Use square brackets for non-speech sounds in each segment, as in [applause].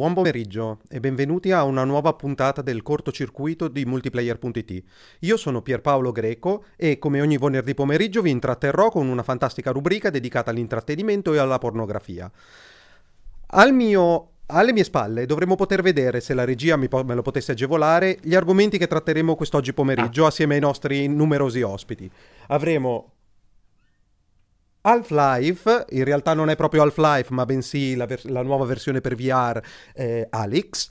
Buon pomeriggio e benvenuti a una nuova puntata del cortocircuito di multiplayer.it. Io sono Pierpaolo Greco e come ogni venerdì pomeriggio vi intratterrò con una fantastica rubrica dedicata all'intrattenimento e alla pornografia. Al mio alle mie spalle dovremmo poter vedere, se la regia po- me lo potesse agevolare, gli argomenti che tratteremo quest'oggi pomeriggio ah. assieme ai nostri numerosi ospiti. Avremo Half-Life, in realtà non è proprio Half-Life, ma bensì la, vers- la nuova versione per VR, eh, Alex.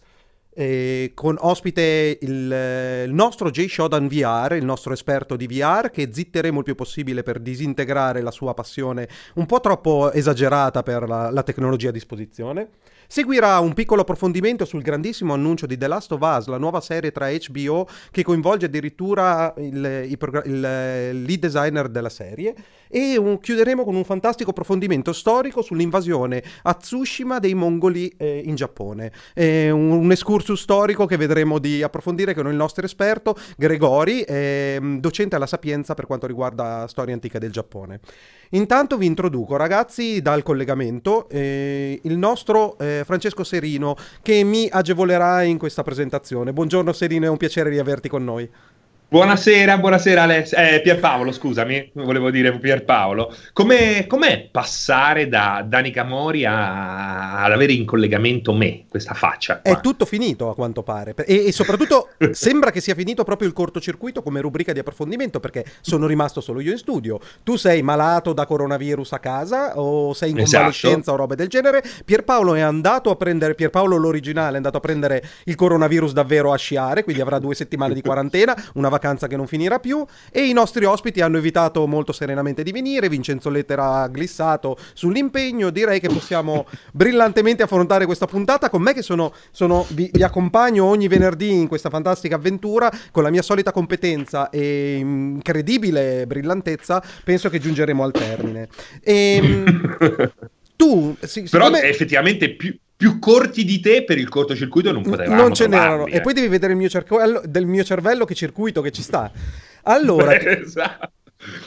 Eh, con ospite il, il, nostro Jay Shodan VR, il nostro esperto di VR, che zitteremo il più possibile per disintegrare la sua passione un po' troppo esagerata per la, la tecnologia a disposizione. Seguirà un piccolo approfondimento sul grandissimo annuncio di The Last of Us, la nuova serie tra HBO che coinvolge addirittura il, il, il lead designer della serie e un, chiuderemo con un fantastico approfondimento storico sull'invasione a Tsushima dei mongoli eh, in Giappone. È un, un excursus storico che vedremo di approfondire con il nostro esperto Gregori, eh, docente alla Sapienza per quanto riguarda storia antica del Giappone. Intanto vi introduco, ragazzi, dal collegamento eh, il nostro eh, Francesco Serino che mi agevolerà in questa presentazione. Buongiorno Serino, è un piacere riaverti con noi. Buonasera, buonasera Alessio. Eh, Pierpaolo, scusami, volevo dire Pierpaolo. Com'è, com'è passare da Danica Mori a, ad avere in collegamento me, questa faccia? Qua? È tutto finito a quanto pare. E, e soprattutto [laughs] sembra che sia finito proprio il cortocircuito come rubrica di approfondimento perché sono rimasto solo io in studio. Tu sei malato da coronavirus a casa o sei in esatto. convalescenza esatto. o robe del genere. Pierpaolo è andato a prendere, Pierpaolo l'originale è andato a prendere il coronavirus davvero a sciare, quindi avrà due settimane di quarantena, una vacanza vacanza che non finirà più e i nostri ospiti hanno evitato molto serenamente di venire, Vincenzo Lettera ha glissato sull'impegno, direi che possiamo [laughs] brillantemente affrontare questa puntata. Con me che sono, sono vi, vi, accompagno ogni venerdì in questa fantastica avventura con la mia solita competenza e incredibile brillantezza, penso che giungeremo al termine. E, ehm, [laughs] tu, sì, Però siccome... effettivamente più, più corti di te per il cortocircuito non potevamo Non ce n'erano. Eh. E poi devi vedere il mio cervello, del mio cervello che circuito che ci sta. Allora, [laughs] esatto.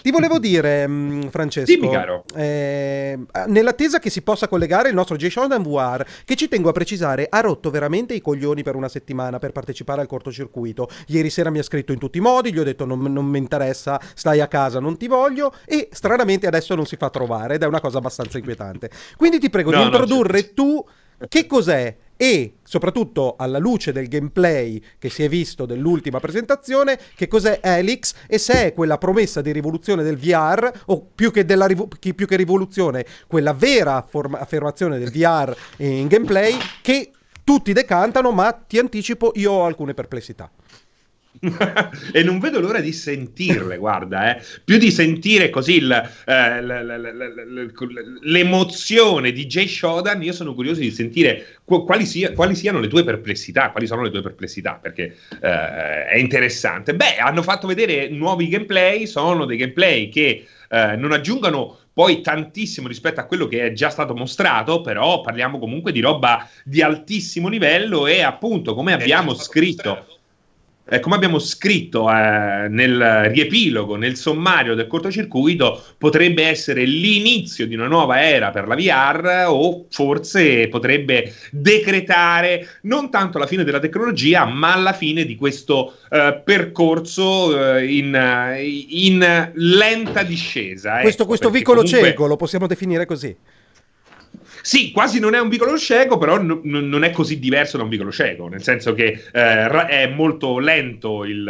Ti volevo dire, mm, Francesco, Dimmi, caro. Eh, nell'attesa che si possa collegare il nostro J-Shodan VR, che ci tengo a precisare, ha rotto veramente i coglioni per una settimana per partecipare al cortocircuito. Ieri sera mi ha scritto in tutti i modi, gli ho detto non, non mi interessa, stai a casa, non ti voglio, e stranamente adesso non si fa trovare ed è una cosa abbastanza inquietante. Quindi ti prego no, di introdurre tu che cos'è? E soprattutto alla luce del gameplay che si è visto dell'ultima presentazione, che cos'è Helix e se è quella promessa di rivoluzione del VR, o più che, della, più che rivoluzione, quella vera forma- affermazione del VR in gameplay che tutti decantano, ma ti anticipo, io ho alcune perplessità. [laughs] e non vedo l'ora di sentirle, guarda, eh. più di sentire così il, eh, l'emozione di Jay Shodan, io sono curioso di sentire quali, sia, quali, siano le tue perplessità, quali sono le tue perplessità, perché eh, è interessante. Beh, hanno fatto vedere nuovi gameplay, sono dei gameplay che eh, non aggiungono poi tantissimo rispetto a quello che è già stato mostrato, però parliamo comunque di roba di altissimo livello e appunto, come abbiamo scritto... Mostrato eh, come abbiamo scritto eh, nel riepilogo, nel sommario del cortocircuito, potrebbe essere l'inizio di una nuova era per la VR o forse potrebbe decretare non tanto la fine della tecnologia, ma la fine di questo eh, percorso eh, in, in, lenta discesa. Questo, ecco, questo vicolo comunque... cieco lo possiamo definire così. Sì, quasi non è un vicolo cieco, però n- non è così diverso da un vicolo cieco, nel senso che eh, è molto lento il,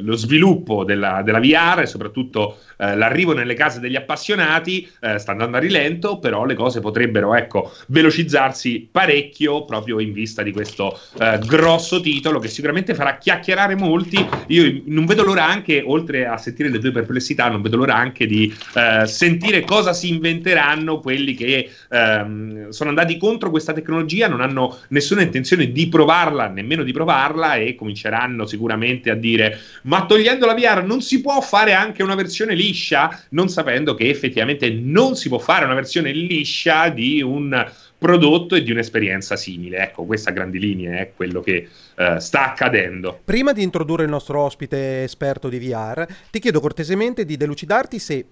lo sviluppo della, della VR soprattutto eh, l'arrivo nelle case degli appassionati eh, sta andando a rilento, però le cose potrebbero ecco, velocizzarsi parecchio proprio in vista di questo eh, grosso titolo che sicuramente farà chiacchierare molti. Io non vedo l'ora anche, oltre a sentire le tue perplessità, non vedo l'ora anche di eh, sentire cosa si inventeranno quelli che ehm, sono andati contro questa tecnologia, non hanno nessuna intenzione di provarla, nemmeno di provarla e cominceranno sicuramente a dire ma togliendo la VR non si può fare anche una versione lì liscia, non sapendo che effettivamente non si può fare una versione liscia di un prodotto e di un'esperienza simile. Ecco, questa a grandi linee è quello che uh, sta accadendo. Prima di introdurre il nostro ospite esperto di VR, ti chiedo cortesemente di delucidarti se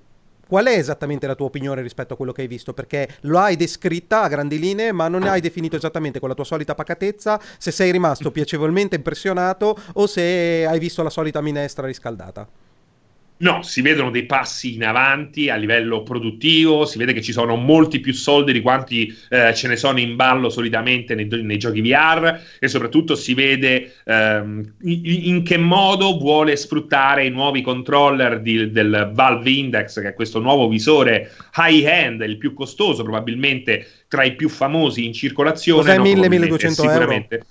qual è esattamente la tua opinione rispetto a quello che hai visto? Perché lo hai descritta a grandi linee, ma non hai definito esattamente con la tua solita pacatezza se sei rimasto piacevolmente impressionato o se hai visto la solita minestra riscaldata. No, si vedono dei passi in avanti a livello produttivo, si vede che ci sono molti più soldi di quanti eh, ce ne sono in ballo solitamente nei, nei, giochi VR e soprattutto si vede ehm, in, che modo vuole sfruttare i nuovi controller di, del Valve Index, che è questo nuovo visore high-end, il più costoso probabilmente tra i più famosi in circolazione. Cos'è no, 1000-1200 euro?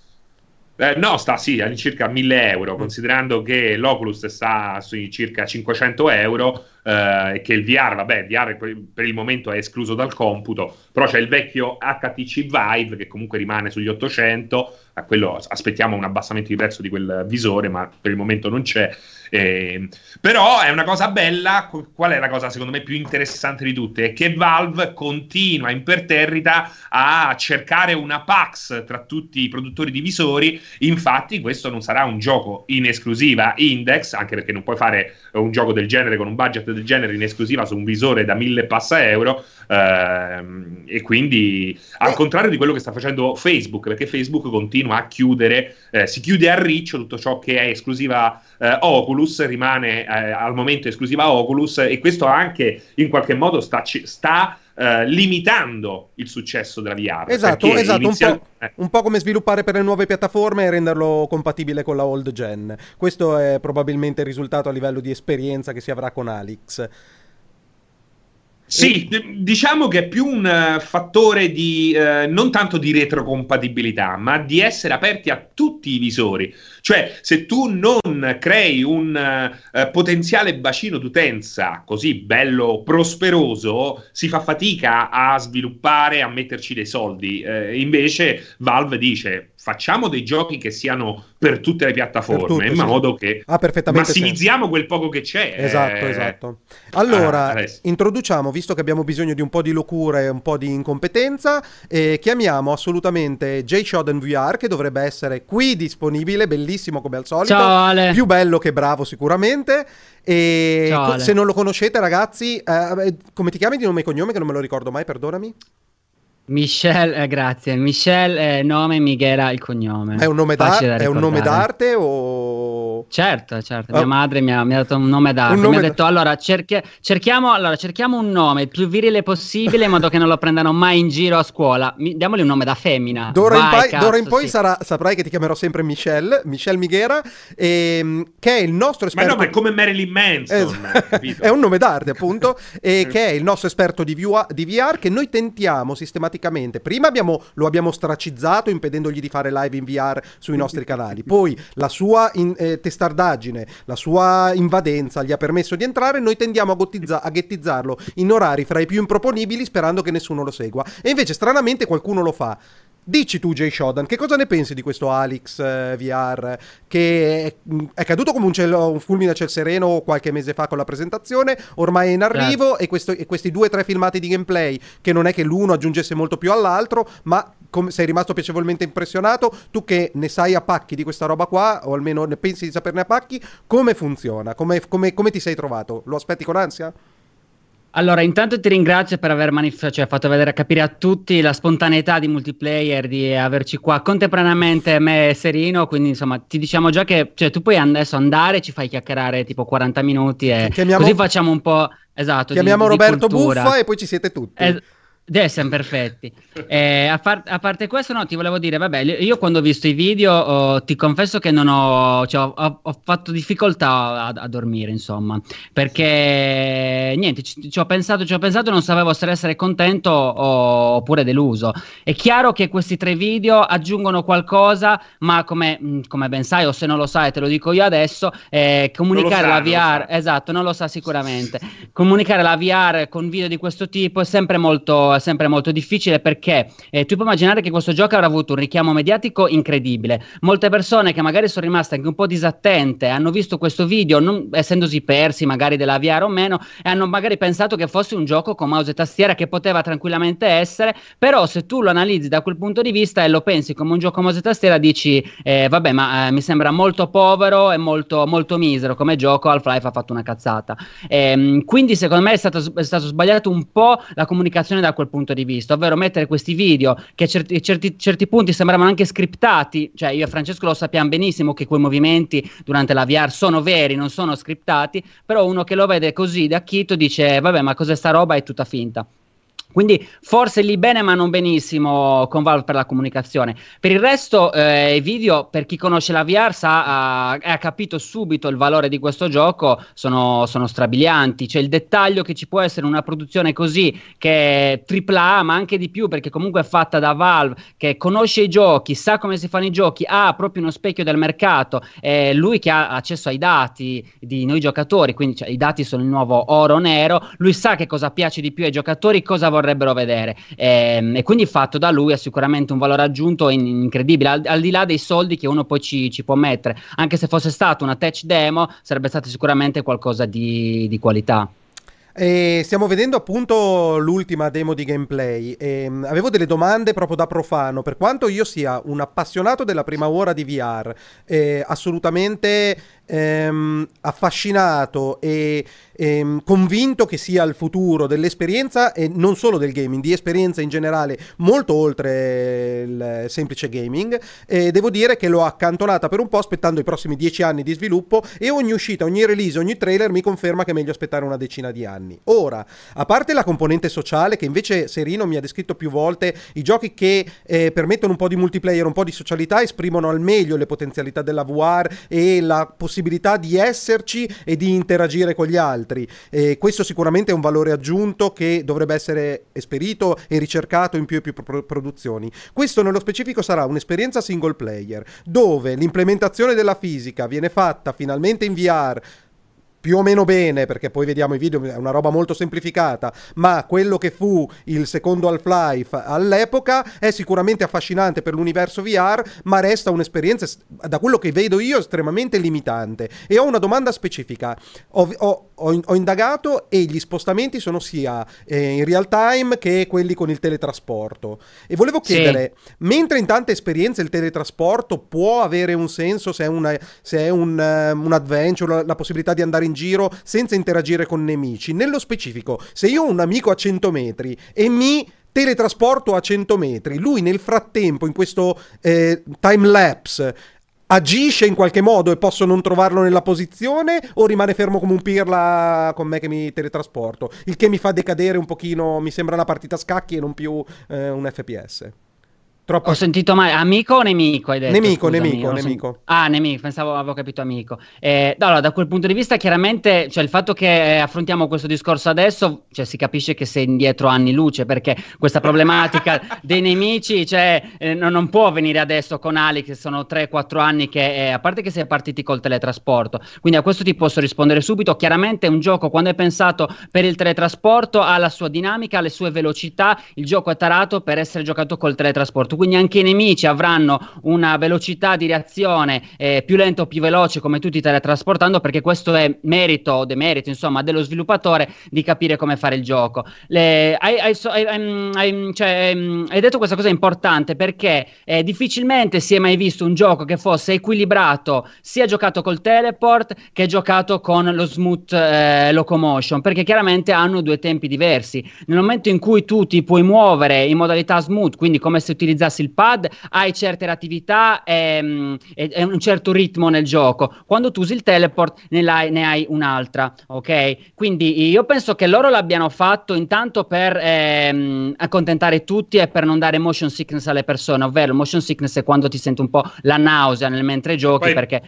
Eh, no, sta sì, all'incirca 1000 euro, mm. considerando che l'Oculus sta sui circa 500 euro eh, e che il VR, vabbè, il VR per il momento è escluso dal computo, però c'è il vecchio HTC Vive che comunque rimane sugli 800, a quello aspettiamo un abbassamento di prezzo di quel visore, ma per il momento non c'è. Eh, però è una cosa bella. Qual è la cosa secondo me più interessante di tutte? È che Valve continua imperterrita a cercare una Pax tra tutti i produttori di visori. Infatti, questo non sarà un gioco in esclusiva Index, anche perché non puoi fare un gioco del genere con un budget del genere in esclusiva su un visore da mille passa euro. Ehm, e quindi, al contrario di quello che sta facendo Facebook, perché Facebook continua a chiudere, eh, si chiude a riccio tutto ciò che è esclusiva eh, Oculus, rimane eh, al momento esclusiva Oculus, e questo anche in qualche modo sta, sta Uh, limitando il successo della VR. Esatto, esatto inizial... un, po', eh. un, po', come sviluppare per le nuove piattaforme e renderlo compatibile con la old gen. Questo è probabilmente il risultato a livello di esperienza che si avrà con Alix. Sì, diciamo che è più un uh, fattore di uh, non tanto di retrocompatibilità, ma di essere aperti a tutti i visori. Cioè, se tu non crei un uh, potenziale bacino d'utenza così bello, prosperoso, si fa fatica a sviluppare, a metterci dei soldi. invece Valve dice facciamo dei giochi che siano per tutte le piattaforme, tutte, in sì. modo che ah, massimizziamo senso. quel poco che c'è. Esatto, eh... esatto. Allora, ah, introduciamo, visto che abbiamo bisogno di un po' di locura e un po' di incompetenza, eh, chiamiamo assolutamente Jay Shoden VR, che dovrebbe essere qui disponibile, bellissimo come al solito. Ciao Ale. Più bello che bravo sicuramente. E Ciao, se non lo conoscete ragazzi, eh, come ti chiami di nome e cognome che non me lo ricordo mai, perdonami? Michel, eh, grazie. Michel il nome, Michela il cognome. È un nome, da- è un nome d'arte o... Certo, certo. Oh. Mia madre mi ha, mi ha, dato un nome d'arte. Un nome mi ha detto, allora, cerchi- cerchiamo, allora, cerchiamo un nome il più virile possibile in modo che non lo prendano mai in giro a scuola. Mi- diamogli un nome da femmina. D'ora Vai, in, poi, cazzo, d'ora in poi sì. sarà, saprai che ti chiamerò sempre Michel, Michel Mighera, ehm, che è il nostro esperto... Ma no, ma è come Marilyn Manson, es- [laughs] È un nome d'arte, appunto, e che è il nostro esperto di, view- di VR che noi tentiamo sistematicamente sistematicamente. Prima abbiamo, lo abbiamo stracizzato impedendogli di fare live in VR sui nostri canali. Poi la sua in, eh, testardaggine, la sua invadenza gli ha permesso di entrare. Noi tendiamo a, gottizza- a ghettizzarlo in orari fra i più improponibili sperando che nessuno lo segua. E invece stranamente qualcuno lo fa. Dici tu, Jay Shodan, che cosa ne pensi di questo Alex eh, VR che è, mm, è, caduto come un, cielo, un, fulmine a ciel sereno qualche mese fa con la presentazione, ormai è in arrivo certo. e, questo, e, questi due o tre filmati di gameplay che non è che l'uno aggiungesse molto più all'altro, ma com- sei rimasto piacevolmente impressionato, tu che ne sai a pacchi di questa roba qua, o almeno ne pensi di saperne a pacchi, come funziona? Come, come, come ti sei trovato? Lo aspetti con ansia? Allora, intanto ti ringrazio per aver manif- cioè, fatto vedere, capire a tutti la spontaneità di multiplayer, di averci qua contemporaneamente me e Serino, quindi insomma ti diciamo già che cioè, tu puoi adesso andare, ci fai chiacchierare tipo 40 minuti e chiamiamo, così facciamo un po'... Esatto, chiamiamo di, Roberto di Buffa e poi ci siete tutti. Es- siamo perfetti. Eh, a, par- a, parte questo, no, ti volevo dire, vabbè, io quando ho visto i video oh, ti confesso che non ho, cioè, ho, ho fatto difficoltà a, a, dormire, insomma, perché niente, ci, ci, ho pensato, ci ho pensato, non sapevo se essere contento o, oppure deluso. È chiaro che questi tre video aggiungono qualcosa, ma come, mm, come ben sai, o se non lo sai, te lo dico io adesso, eh, comunicare sa, la VR, esatto, non lo sa sicuramente, comunicare la VR con video di questo tipo è sempre molto sempre molto difficile perché eh, tu puoi immaginare che questo gioco avrà avuto un richiamo mediatico incredibile. Molte persone che magari sono rimaste anche un po' disattente hanno visto questo video, non, essendosi persi magari della VR o meno, e hanno magari pensato che fosse un gioco con mouse e tastiera che poteva tranquillamente essere, però se tu lo analizzi da quel punto di vista e lo pensi come un gioco mouse e tastiera dici eh, vabbè ma eh, mi sembra molto povero e molto, molto misero come gioco, Half-Life ha fatto una cazzata. Ehm, quindi secondo me è stato, è stato sbagliato un po' la comunicazione da quel punto di vista, ovvero mettere questi video che a certi, certi, certi punti sembravano anche scriptati, cioè io e Francesco lo sappiamo benissimo che quei movimenti durante la VR sono veri, non sono scriptati, però uno che lo vede così da Chito dice vabbè ma cos'è sta roba, è tutta finta. Quindi forse lì bene ma non benissimo con Valve per la comunicazione. Per il resto eh, video, per chi conosce la VR sa, ha, ha, capito subito il valore di questo gioco, sono, sono strabilianti, cioè il dettaglio che ci può essere in una produzione così che è AAA ma anche di più perché comunque è fatta da Valve che conosce i giochi, sa come si fanno i giochi, ha proprio uno specchio del mercato, è lui che ha accesso ai dati di noi giocatori, quindi cioè, i dati sono il nuovo oro nero, lui sa che cosa piace di più ai giocatori, cosa vorrebbe vorrebbero vedere. E, ehm, e, quindi fatto da lui ha sicuramente un valore aggiunto in, incredibile, al, al, di là dei soldi che uno poi ci, ci, può mettere. Anche se fosse stata una touch demo, sarebbe stato sicuramente qualcosa di, di qualità. E stiamo vedendo appunto l'ultima demo di gameplay e mm, avevo delle domande proprio da profano. Per quanto io sia un appassionato della prima ora di VR, eh, assolutamente ehm, affascinato e ehm, convinto che sia il futuro dell'esperienza e non solo del gaming, di esperienza in generale, molto oltre il semplice gaming. E devo dire che l'ho accantonata per un po' aspettando i prossimi dieci anni di sviluppo e ogni uscita, ogni release, ogni trailer mi conferma che è meglio aspettare una decina di anni. Ora, a parte la componente sociale che invece Serino mi ha descritto più volte, i giochi che eh, permettono un po' di multiplayer, un po' di socialità, esprimono al meglio le potenzialità della VR e la possibilità di esserci e di interagire con gli altri. E questo sicuramente è un valore aggiunto che dovrebbe essere esperito e ricercato in più e più pro- produzioni. Questo nello specifico sarà un'esperienza single player, dove l'implementazione della fisica viene fatta finalmente in VR più o meno bene, perché poi vediamo i video, è una roba molto semplificata, ma quello che fu il secondo Half-Life all'epoca è sicuramente affascinante per l'universo VR, ma resta un'esperienza, da quello che vedo io, estremamente limitante. E ho una domanda specifica. Ho, ho, ho, ho indagato e gli spostamenti sono sia eh, in real time che quelli con il teletrasporto. E volevo chiedere, sì. mentre in tante esperienze il teletrasporto può avere un senso se è, una, se è un, um, un adventure, la, la possibilità di andare in giro senza interagire con nemici. Nello specifico, se io ho un amico a 100 metri e mi teletrasporto a 100 metri, lui nel frattempo, in questo eh, time lapse, agisce in qualche modo e posso non trovarlo nella posizione o rimane fermo come un pirla con me che mi teletrasporto? Il che mi fa decadere un pochino, mi sembra una partita a scacchi e non più eh, un FPS. Troppo... Ho sentito male, amico o nemico hai detto? Nemico, Scusami, nemico, nemico. Ah, nemico, pensavo avevo capito amico. Eh, allora, da quel punto di vista, chiaramente, cioè il fatto che affrontiamo questo discorso adesso, cioè si capisce che sei indietro anni luce, perché questa problematica [laughs] dei nemici, cioè, eh, non, non, può venire adesso con Ali, che sono 3-4 anni che, eh, a parte che si è partiti col teletrasporto, quindi a questo ti posso rispondere subito. Chiaramente un gioco, quando è pensato per il teletrasporto, ha la sua dinamica, le sue velocità, il gioco è tarato per essere giocato col teletrasporto quindi anche i nemici avranno una velocità di reazione eh, più lenta o più veloce come tutti teletrasportando perché questo è merito o demerito insomma dello sviluppatore di capire come fare il gioco. Le, hai, hai, hai, cioè, hai, detto questa cosa importante perché eh, difficilmente si è mai visto un gioco che fosse equilibrato sia giocato col teleport che giocato con lo smooth eh, locomotion perché chiaramente hanno due tempi diversi. Nel momento in cui tu ti puoi muovere in modalità smooth, quindi come se utilizzasssi utilizzassi il pad, hai certe reattività e, e, e, un certo ritmo nel gioco. Quando tu usi il teleport ne hai, ne hai un'altra, ok? Quindi io penso che loro l'abbiano fatto intanto per ehm, accontentare tutti e per non dare motion sickness alle persone, ovvero motion sickness è quando ti senti un po' la nausea nel mentre giochi Poi... perché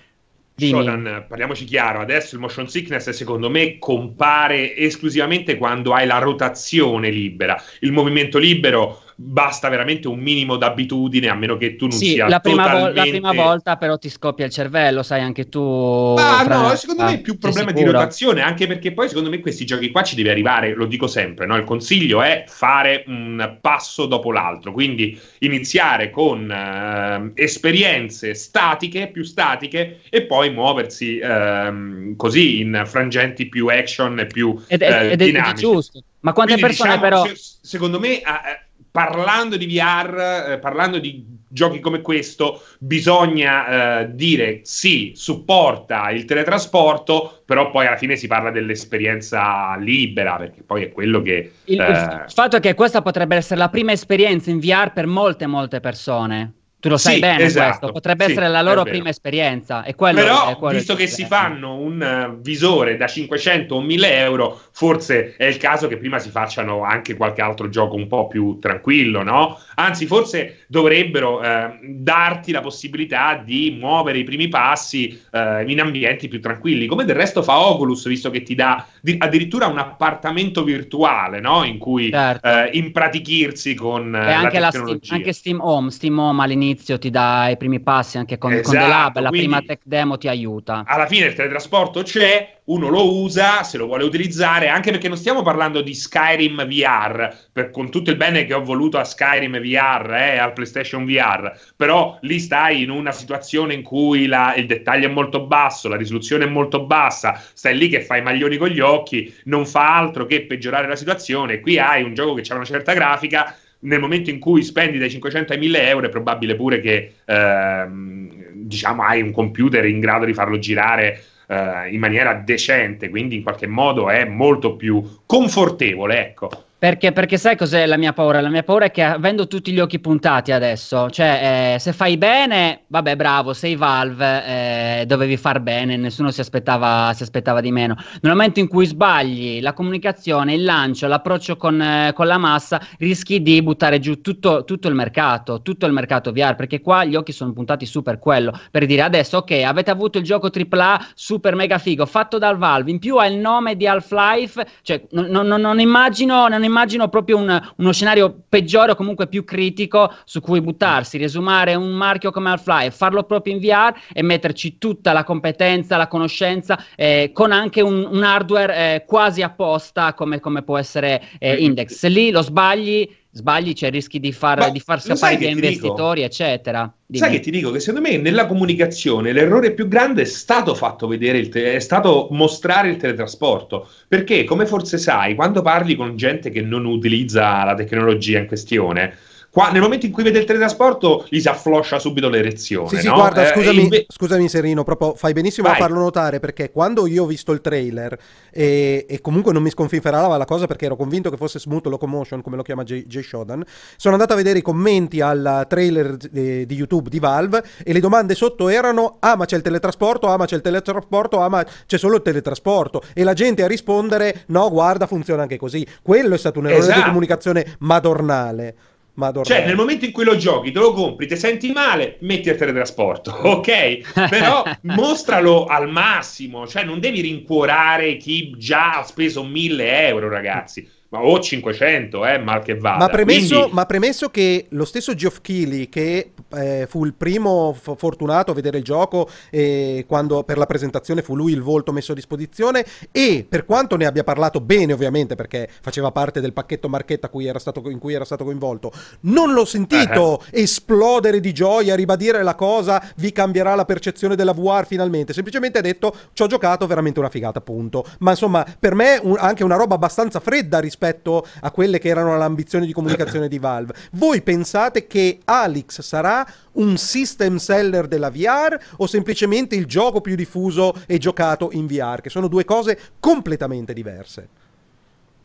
Shodan, parliamoci chiaro, adesso il motion sickness secondo me compare esclusivamente quando hai la rotazione libera. Il movimento libero basta veramente un minimo d'abitudine, a meno che tu non sì, sia la prima, totalmente... vo- la prima volta però ti scoppia il cervello, sai anche tu. Ah, fra... no, secondo me è più un problema di rotazione, anche perché poi secondo me questi giochi qua ci deve arrivare, lo dico sempre, no? il consiglio è fare un passo dopo l'altro, quindi iniziare con eh, esperienze statiche, più statiche, e poi muoversi ehm, così in frangenti più action e più Ed, eh, ed- ed ed è dinamici. giusto. Ma quante Quindi, persone diciamo, però... se- secondo me, eh, eh, parlando di VR, eh, parlando di giochi come questo, bisogna eh, dire sì, supporta il teletrasporto, però poi alla fine si parla dell'esperienza libera, perché poi è quello che... Il, il eh, fatto è che questa potrebbe essere la prima esperienza in VR per molte, molte persone. Tu lo sai Sì, bene esatto. questo, potrebbe Sì, essere la loro prima esperienza. E quello, Però, è quello visto che si fanno un eh, visore da 500 o 1000 euro, forse è il caso che prima si facciano anche qualche altro gioco un po' più tranquillo, no? Anzi, forse dovrebbero eh, darti la possibilità di muovere i primi passi eh, in ambienti più tranquilli, come del resto fa Oculus, visto che ti dà di- addirittura un appartamento virtuale, no? In cui Certo. eh, impratichirsi con eh, E anche, la la Steam, anche Steam Home, Steam Home all'inizio ti dà i primi passi, anche con, con The Esatto, Lab, la prima tech demo ti aiuta. alla fine il teletrasporto c'è, uno lo usa se lo vuole utilizzare, anche perché non stiamo parlando di Skyrim VR, per- con tutto il bene che ho voluto a Skyrim VR e al PlayStation VR, però lì stai in una situazione in cui la- il dettaglio è molto basso, la risoluzione è molto bassa, stai lì che fai i maglioni con gli occhi, non fa altro che peggiorare la situazione. Qui hai un gioco che ha una certa grafica. Nel momento in cui spendi dai 500 ai 1000 euro, è probabile pure che ehm, diciamo hai un computer in grado di farlo girare eh, in maniera decente, quindi in qualche modo è molto più confortevole, ecco. Perché, perché sai cos'è la mia paura? La mia paura è che avendo tutti gli occhi puntati adesso, cioè eh, se fai bene, vabbè bravo, sei Valve, eh, dovevi far bene, nessuno si aspettava, si aspettava di meno. Nel momento in cui sbagli la comunicazione, il lancio, l'approccio con, eh, con la massa, rischi di buttare giù tutto, tutto il mercato, tutto il mercato VR, perché qua gli occhi sono puntati su per quello, per dire adesso ok, avete avuto il gioco AAA super mega figo, fatto dal Valve, in più ha il nome di Half-Life, cioè non, non- non- immagino, non immagino proprio un- uno scenario peggiore o comunque più critico su cui buttarsi, riesumare un marchio come Half-Life, farlo proprio in VR e metterci tutta la competenza, la conoscenza, eh, con anche un, un hardware eh, quasi apposta come, come può essere eh, Index. Se lì lo sbagli, sbagli, c'è rischi di far, di far scappare che ti dico? investitori, eccetera. Dimmi. Sai che ti dico che secondo me nella comunicazione l'errore più grande è stato fatto vedere il te- è stato mostrare il teletrasporto. Perché, come forse sai, quando parli con gente che non utilizza la tecnologia in questione, qua- nel momento in cui vede il teletrasporto gli si affloscia subito l'erezione. Sì, sì, no? guarda, Eh, scusami, inve- scusami Serino, proprio fai benissimo Vai. a farlo notare perché quando io ho visto il trailer e, e comunque non mi sconfinferava la cosa perché ero convinto che fosse Smooth Locomotion, come lo chiama Jay, Jay Shodan, sono andato a vedere i commenti al trailer eh, di YouTube di Valve e le domande sotto erano ah ma c'è il teletrasporto, ah ma c'è il teletrasporto, ah ma c'è solo il teletrasporto e la gente a rispondere no guarda funziona anche così. Quello è stato un errore di Esatto. comunicazione madornale. Madornale. Cioè, nel momento in cui lo giochi, te lo compri, ti senti male, metti il teletrasporto, [laughs] ok? Però [laughs] mostralo al massimo, cioè non devi rincuorare chi già ha speso 1000 euro, ragazzi, ma o 500, eh, mal che vada. Ma premesso, Quindi- ma premesso che lo stesso Geoff Keighley, che eh, fu il primo f- fortunato a vedere il gioco e quando per la presentazione fu lui il volto messo a disposizione e per quanto ne abbia parlato bene ovviamente perché faceva parte del pacchetto marchetta cui era stato, in cui era stato coinvolto, non l'ho sentito esplodere di gioia, ribadire la cosa, vi cambierà la percezione della VR finalmente, semplicemente ha detto ci ho giocato veramente una figata appunto, ma insomma per me un- anche una roba abbastanza fredda rispetto a quelle che erano le ambizioni di comunicazione di Valve. Voi pensate che Alex sarà un system seller della VR o semplicemente il gioco più diffuso e giocato in VR, che sono due cose completamente diverse?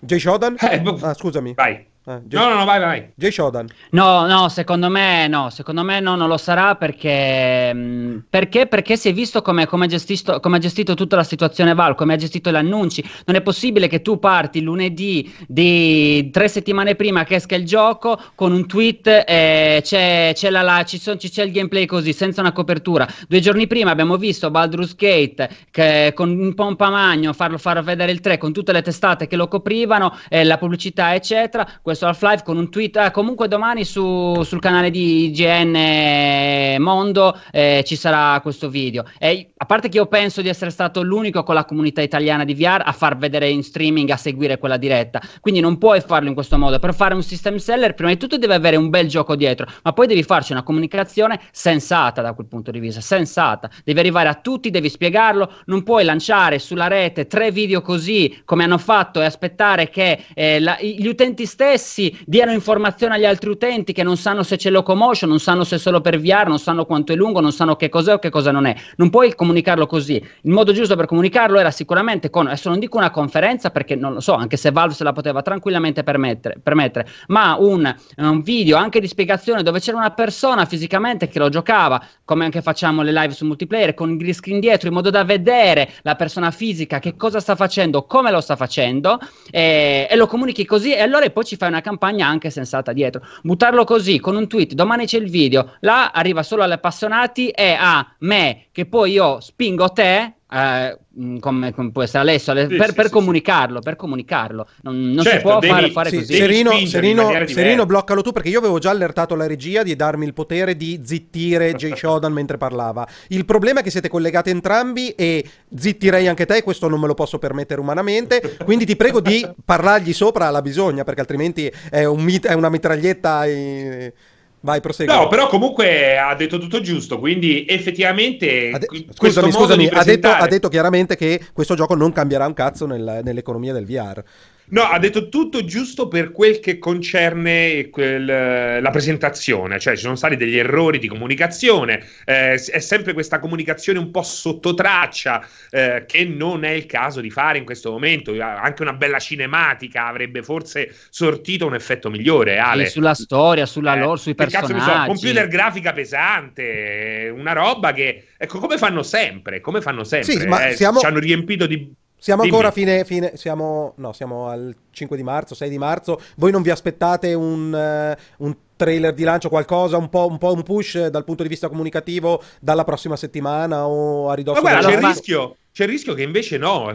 Jay Shodan? Eh, boh. Ah, scusami. Vai. Ah, Jay, No, no, no, vai, vai. Jay Shodan. No, no, secondo me no, secondo me no, non lo sarà perché, mh, perché, perché si è visto come, come, ha gestito, come ha gestito tutta la situazione Val, come ha gestito gli annunci. Non è possibile che tu parti lunedì di tre settimane prima che esca il gioco con un tweet e c'è, c'è, la, la- ci sono- ci- c'è il gameplay così, senza una copertura. Due giorni prima abbiamo visto Baldur's Gate che, con un pompa magno farlo far vedere il 3 con tutte le testate che lo coprivano, eh, la pubblicità eccetera questo Half-Life con un tweet. Eh, comunque domani su, sul canale di IGN Mondo eh, ci sarà questo video. E a parte che io penso di essere stato l'unico con la comunità italiana di VR a far vedere in streaming, a seguire quella diretta. Quindi non puoi farlo in questo modo. Per fare un system seller, prima di tutto devi avere un bel gioco dietro, ma poi devi farci una comunicazione sensata da quel punto di vista. Sensata. Devi arrivare a tutti, devi spiegarlo. Non puoi lanciare sulla rete tre video così come hanno fatto e aspettare che eh, la, gli utenti stessi diano informazioni agli altri utenti che non sanno se c'è locomotion, non sanno se è solo per VR, non sanno quanto è lungo, non sanno che cos'è o che cosa non è. Non puoi comunicarlo così. Il modo giusto per comunicarlo era sicuramente con, adesso non dico una conferenza perché non lo so, anche se Valve se la poteva tranquillamente permettere, permettere ma un, un video anche di spiegazione dove c'era una persona fisicamente che lo giocava, come anche facciamo le live su multiplayer, con il green screen dietro in modo da vedere la persona fisica che cosa sta facendo, come lo sta facendo e, e lo comunichi così e allora poi ci fai una campagna anche sensata dietro. Buttarlo così con un tweet, domani c'è il video, là arriva solo agli appassionati e a me che poi io spingo te eh, come, come, può essere Alessio, sì, per, sì, per sì, comunicarlo, per comunicarlo. Non, non certo, si può devi, fare, fare così. Serino, Serino, Serino, bloccalo tu perché io avevo già allertato la regia di darmi il potere di zittire Jay [laughs] Shodan mentre parlava. Il problema è che siete collegati entrambi e zittirei anche te, questo non me lo posso permettere umanamente, quindi ti prego di [laughs] parlargli sopra alla bisogna perché altrimenti è, un mit- è una mitraglietta... In... Vai, prosegui. No, però comunque ha detto tutto giusto, quindi effettivamente... De- scusami, scusami, presentare... ha, detto, ha, detto, chiaramente che questo gioco non cambierà un cazzo nel, nell'economia del VR. No, ha detto tutto giusto per quel che concerne quel, la presentazione, cioè ci sono stati degli errori di comunicazione, eh, è sempre questa comunicazione un po' sotto traccia eh, che non è il caso di fare in questo momento, anche una bella cinematica avrebbe forse sortito un effetto migliore, Ale. Sì, sulla storia, sulla eh, lore, sui personaggi. Cazzo so, computer grafica pesante, una roba che, ecco, come fanno sempre, come fanno sempre, sì, ma eh, siamo... ci hanno riempito di siamo Dimmi. ancora fine, fine siamo, no, siamo al 5 di marzo, 6 di marzo. Voi non vi aspettate un, uh, un trailer di lancio, qualcosa, un po', un po', un push dal punto di vista comunicativo dalla prossima settimana o a ridosso? Ma guarda, c'è il rischio. C'è il rischio che invece no,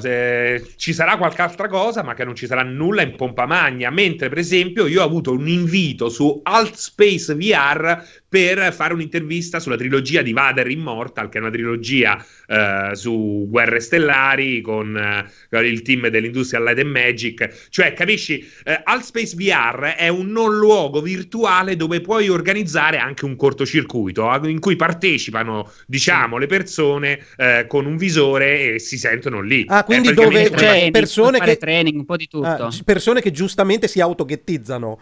ci sarà qualche altra cosa, ma che non ci sarà nulla in pompa magna. Mentre, per esempio, io ho avuto un invito su Altspace VR per fare un'intervista sulla trilogia di Vader Immortal, che è una trilogia eh, su guerre stellari con eh, il team dell'Industrial Light and Magic. Cioè, capisci, eh, Altspace VR è un non luogo virtuale dove puoi organizzare anche un cortocircuito in cui partecipano, diciamo, le persone eh, con un visore e si sentono lì. Ah, quindi dove c'è cioè, persone che... training, un po' di tutto. Ah, persone che giustamente si autoghettizzano.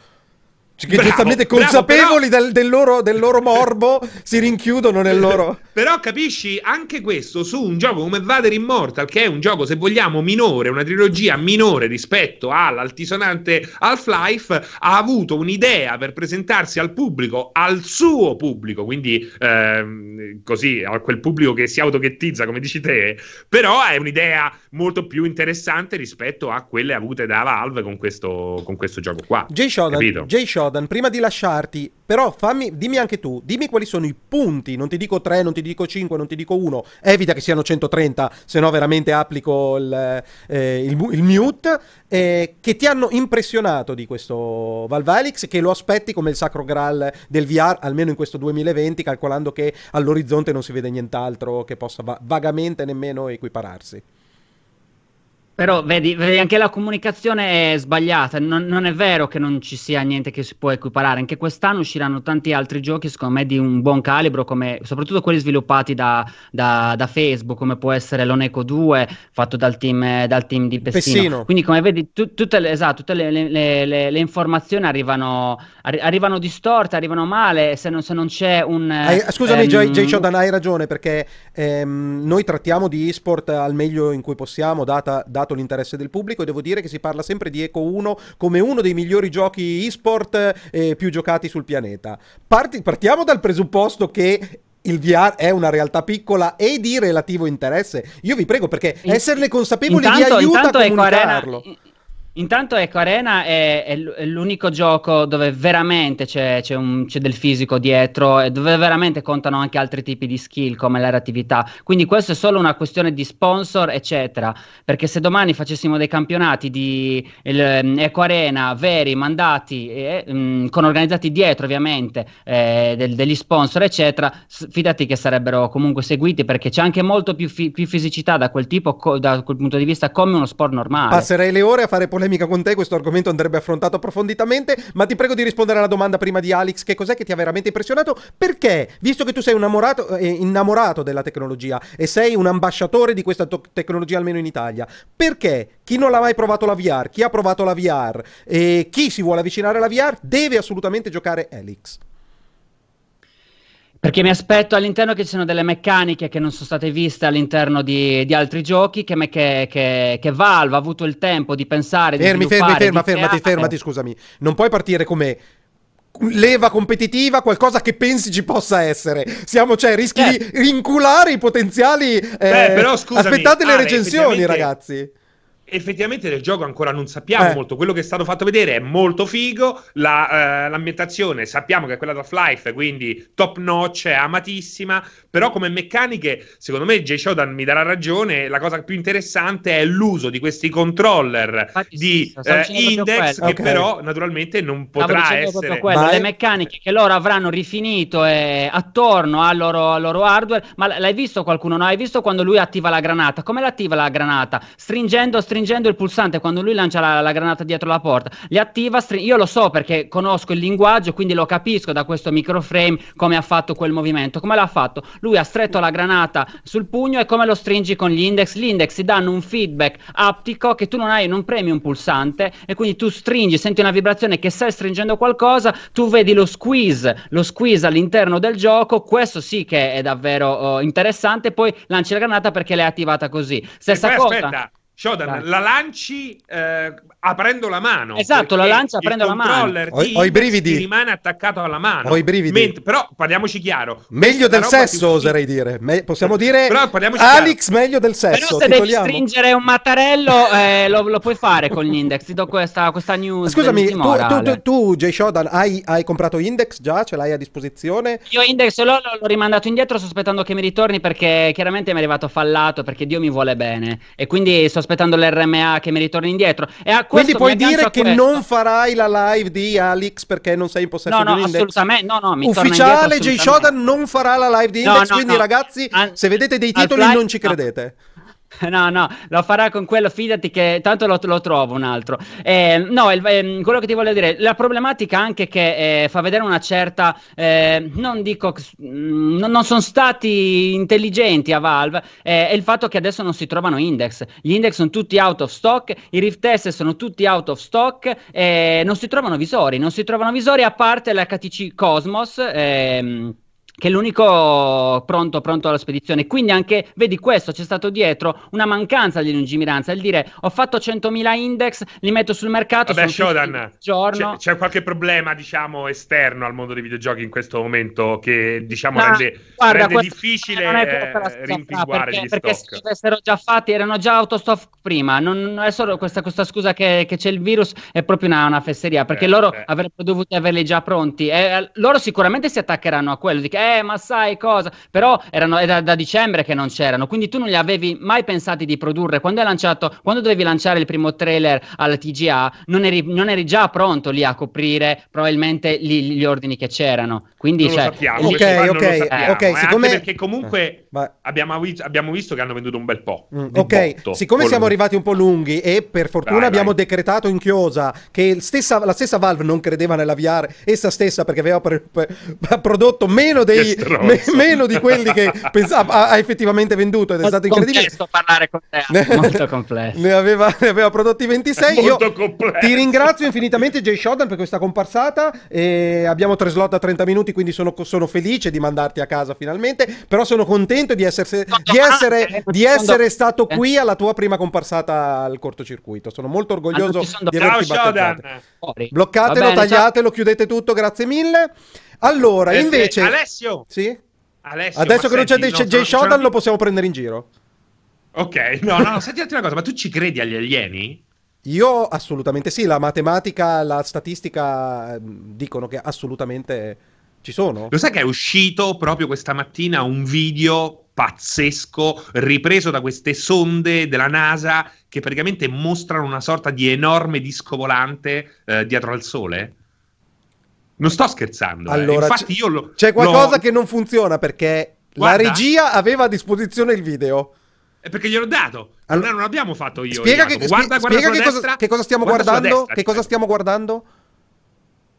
Cioè, che bravo, giustamente consapevoli bravo, però... del, del, loro, del, loro, morbo si rinchiudono nel loro. Però capisci anche questo su un gioco come Vader Immortal, che è un gioco, se vogliamo, minore, una trilogia minore rispetto all'altisonante Half-Life, ha avuto un'idea per presentarsi al pubblico, al suo pubblico, quindi ehm, così, a quel pubblico che si autoghettizza, come dici te, però è un'idea molto più interessante rispetto a quelle avute da Valve con questo, con questo gioco qua. Jay Shodan, Jay Shodan Jordan, prima di lasciarti, però fammi, dimmi anche tu, dimmi quali sono i punti, non ti dico 3, non ti dico 5, non ti dico 1, evita che siano 130, se no veramente applico il, eh, il, il mute, eh, che ti hanno impressionato di questo Valve Alix, che lo aspetti come il sacro graal del VR, almeno in questo 2020, calcolando che all'orizzonte non si vede nient'altro che possa va- vagamente nemmeno equipararsi. Però vedi, vedi, anche la comunicazione è sbagliata, non, non, è vero che non ci sia niente che si può equiparare, anche quest'anno usciranno tanti altri giochi secondo me di un buon calibro, come, soprattutto quelli sviluppati da, da, da Facebook, come può essere l'Oneco 2, fatto dal team, dal team di Pessino. Pessino. Quindi come vedi tu, tutte, le, esatto, tutte le, le, le, informazioni arrivano, arri- arrivano, distorte, arrivano male, se non, se non c'è un... Hai, scusami um, Jay, Shodan, hai ragione, perché ehm, noi trattiamo di esport al meglio in cui possiamo, data, data dato l'interesse del pubblico e devo dire che si parla sempre di Eco 1 come uno dei migliori giochi e-sport eh, più giocati sul pianeta. Parti, partiamo dal presupposto che il VR è una realtà piccola e di relativo interesse. Io vi prego perché esserne consapevoli intanto, vi aiuta a comunicarlo. Eco Intanto ecco, Arena è, è, l'unico gioco dove veramente c'è, c'è, un, c'è, del fisico dietro e dove veramente contano anche altri tipi di skill come la reattività. Quindi questo è solo una questione di sponsor, eccetera. Perché se domani facessimo dei campionati di Eco Arena veri, mandati, eh, mh, con organizzati dietro ovviamente eh, del, degli sponsor, eccetera, fidati che sarebbero comunque seguiti perché c'è anche molto più, fi- più fisicità da quel tipo, co- da quel punto di vista, come uno sport normale. Passerei le ore a fare polemica polemica con te, questo argomento andrebbe affrontato approfonditamente, ma ti prego di rispondere alla domanda prima di Alex, che cos'è che ti ha veramente impressionato? Perché, visto che tu sei innamorato, eh, innamorato della tecnologia e sei un ambasciatore di questa to- tecnologia almeno in Italia, perché chi non l'ha mai provato la VR, chi ha provato la VR e chi si vuole avvicinare alla VR deve assolutamente giocare Helix? Perché mi aspetto all'interno che ci siano delle meccaniche che non sono state viste all'interno di, di altri giochi, che, me, che, che, che, Valve ha avuto il tempo di pensare, fermi, di Fermi, fermi, ferma, fermati, fermati, scusami. Non puoi partire come leva competitiva, qualcosa che pensi ci possa essere. Siamo, cioè, rischi eh. di rinculare i potenziali... Eh, Beh, però, scusami, aspettate le recensioni, ragazzi effettivamente del gioco ancora non sappiamo eh. molto. Quello che è stato fatto vedere è molto figo. La, uh, l'ambientazione sappiamo che è quella di Half-Life, quindi top notch, è amatissima. Però come meccaniche, secondo me, Jay Shodan mi darà ragione. La cosa più interessante è l'uso di questi controller Infatti, di uh, Index, che okay. però naturalmente non potrà essere. Quello, le meccaniche che loro avranno rifinito eh, attorno al loro, al loro, hardware. Ma l'hai visto qualcuno? No, hai visto quando lui attiva la granata? Come l'attiva la granata? Stringendo, stringendo stringendo il pulsante quando lui lancia la, la granata dietro la porta, li attiva, string- io lo so perché conosco il linguaggio, quindi lo capisco da questo microframe come ha fatto quel movimento. Come l'ha fatto? Lui ha stretto la granata sul pugno e come lo stringi con gli index? Gli index ti danno un feedback aptico che tu non hai, non premi un pulsante e quindi tu stringi, senti una vibrazione che stai stringendo qualcosa, tu vedi lo squeeze, lo squeeze all'interno del gioco, questo sì che è davvero uh, interessante, poi lanci la granata perché l'hai attivata così. Stessa cosa. Aspetta. Shodan, Vai. la lanci eh, aprendo la mano. Esatto, la lancia aprendo la mano. Ho, ho i brividi. rimane attaccato alla mano. Ho i brividi. Ment- però parliamoci chiaro. Meglio del sesso, oserei dire. Me- possiamo dire però Alex chiaro. meglio del sesso. Però se titoliamo. devi stringere un mattarello eh, lo, lo, puoi fare con gli index. Ti do questa, questa news. Scusami, tu, tu, tu, tu, Jay Shodan, hai, hai, comprato index già? Ce l'hai a disposizione? Io index l'ho, l'ho rimandato indietro sospettando che mi ritorni perché chiaramente mi è arrivato fallato perché Dio mi vuole bene. E quindi sto aspettando l'RMA che mi ritorni indietro. Quindi puoi dire che questo. non farai la live di Alex perché non sei in possesso no, di no, un index? Assolutamente, no, no, mi Ufficiale, Jay Shodan non farà la live di index, no, quindi ragazzi, An- se vedete dei titoli non ci credete. No, [laughs] no, lo farà con quello, fidati che tanto lo, lo trovo un altro. Eh, no, il, eh, quello che ti voglio dire, la problematica anche che eh, fa vedere una certa, eh, non dico, mh, mm, non sono stati intelligenti a Valve, eh, è il fatto che adesso non si trovano index. Gli index sono tutti out of stock, i Rift Test sono tutti out of stock, non si trovano visori, non si trovano visori a parte l'HTC Cosmos. Ehm, che è l'unico pronto, pronto alla spedizione. Quindi anche, vedi questo, c'è stato dietro una mancanza di lungimiranza, il dire ho fatto 100.000 index, li metto sul mercato, Vabbè, Shodan, c'è, c'è, qualche problema, diciamo, esterno al mondo dei videogiochi in questo momento che, diciamo, no, rende, guarda, rende difficile eh, rimpinguare perché, gli perché se avessero già fatti, erano già autostock prima, non è solo questa, questa scusa che, che, c'è il virus, è proprio una, una fesseria, perché eh, loro eh. avrebbero dovuto averli già pronti. Eh, loro sicuramente si attaccheranno a quello, di che eh, ma sai cosa? Però erano, è da, da, dicembre che non c'erano, quindi tu non li avevi mai pensati di produrre. Quando hai lanciato, quando dovevi lanciare il primo trailer alla TGA, non eri, non eri già pronto lì a coprire probabilmente gli, gli ordini che c'erano. Quindi, non cioè, lo sappiamo, ok, ok, sappiamo, ok, eh, siccome... perché comunque eh, abbiamo, abbiamo, visto che hanno venduto un bel po'. Mm, ok, botto, siccome siamo arrivati un po' lunghi e per fortuna vai, abbiamo vai. decretato in chiosa che stessa, la stessa Valve non credeva nella VR, essa stessa perché aveva per, per, [laughs] prodotto meno dei, [laughs] me, meno di quelli che pensava, ha, effettivamente venduto ed è stato incredibile. Molto parlare con te, molto complesso. ne, aveva, ne aveva prodotti 26. Io ti ringrazio infinitamente Jay Shodan per questa comparsata. E abbiamo tre slot a 30 minuti, quindi sono, sono, felice di mandarti a casa finalmente. Però sono contento di essere, di essere, di essere stato qui alla tua prima comparsata al cortocircuito. Sono molto orgoglioso di averti battezzato. Bloccatelo, tagliatelo, chiudete tutto, grazie mille. Allora, eh, invece... Alessio! Sì? Alessio, Adesso che non c'è Jay Shodan lo possiamo prendere in giro. Ok, no, no, no, senti una cosa, ma tu ci credi agli alieni? Io assolutamente sì, la matematica, la statistica ehm, dicono che assolutamente ci sono. Lo sai che è uscito proprio questa mattina un video pazzesco ripreso da queste sonde della NASA che praticamente mostrano una sorta di enorme disco volante eh, dietro al Sole? Non sto scherzando. Eh. Allora, eh. Infatti io lo, c'è qualcosa lo... che non funziona perché Guarda. la regia aveva a disposizione il video. È perché gliel'ho dato. Allora, non l'abbiamo fatto io. Spiega, che, guarda, guarda spiega che, cosa, che, cosa, stiamo guardando. Destra, che cosa stiamo guardando?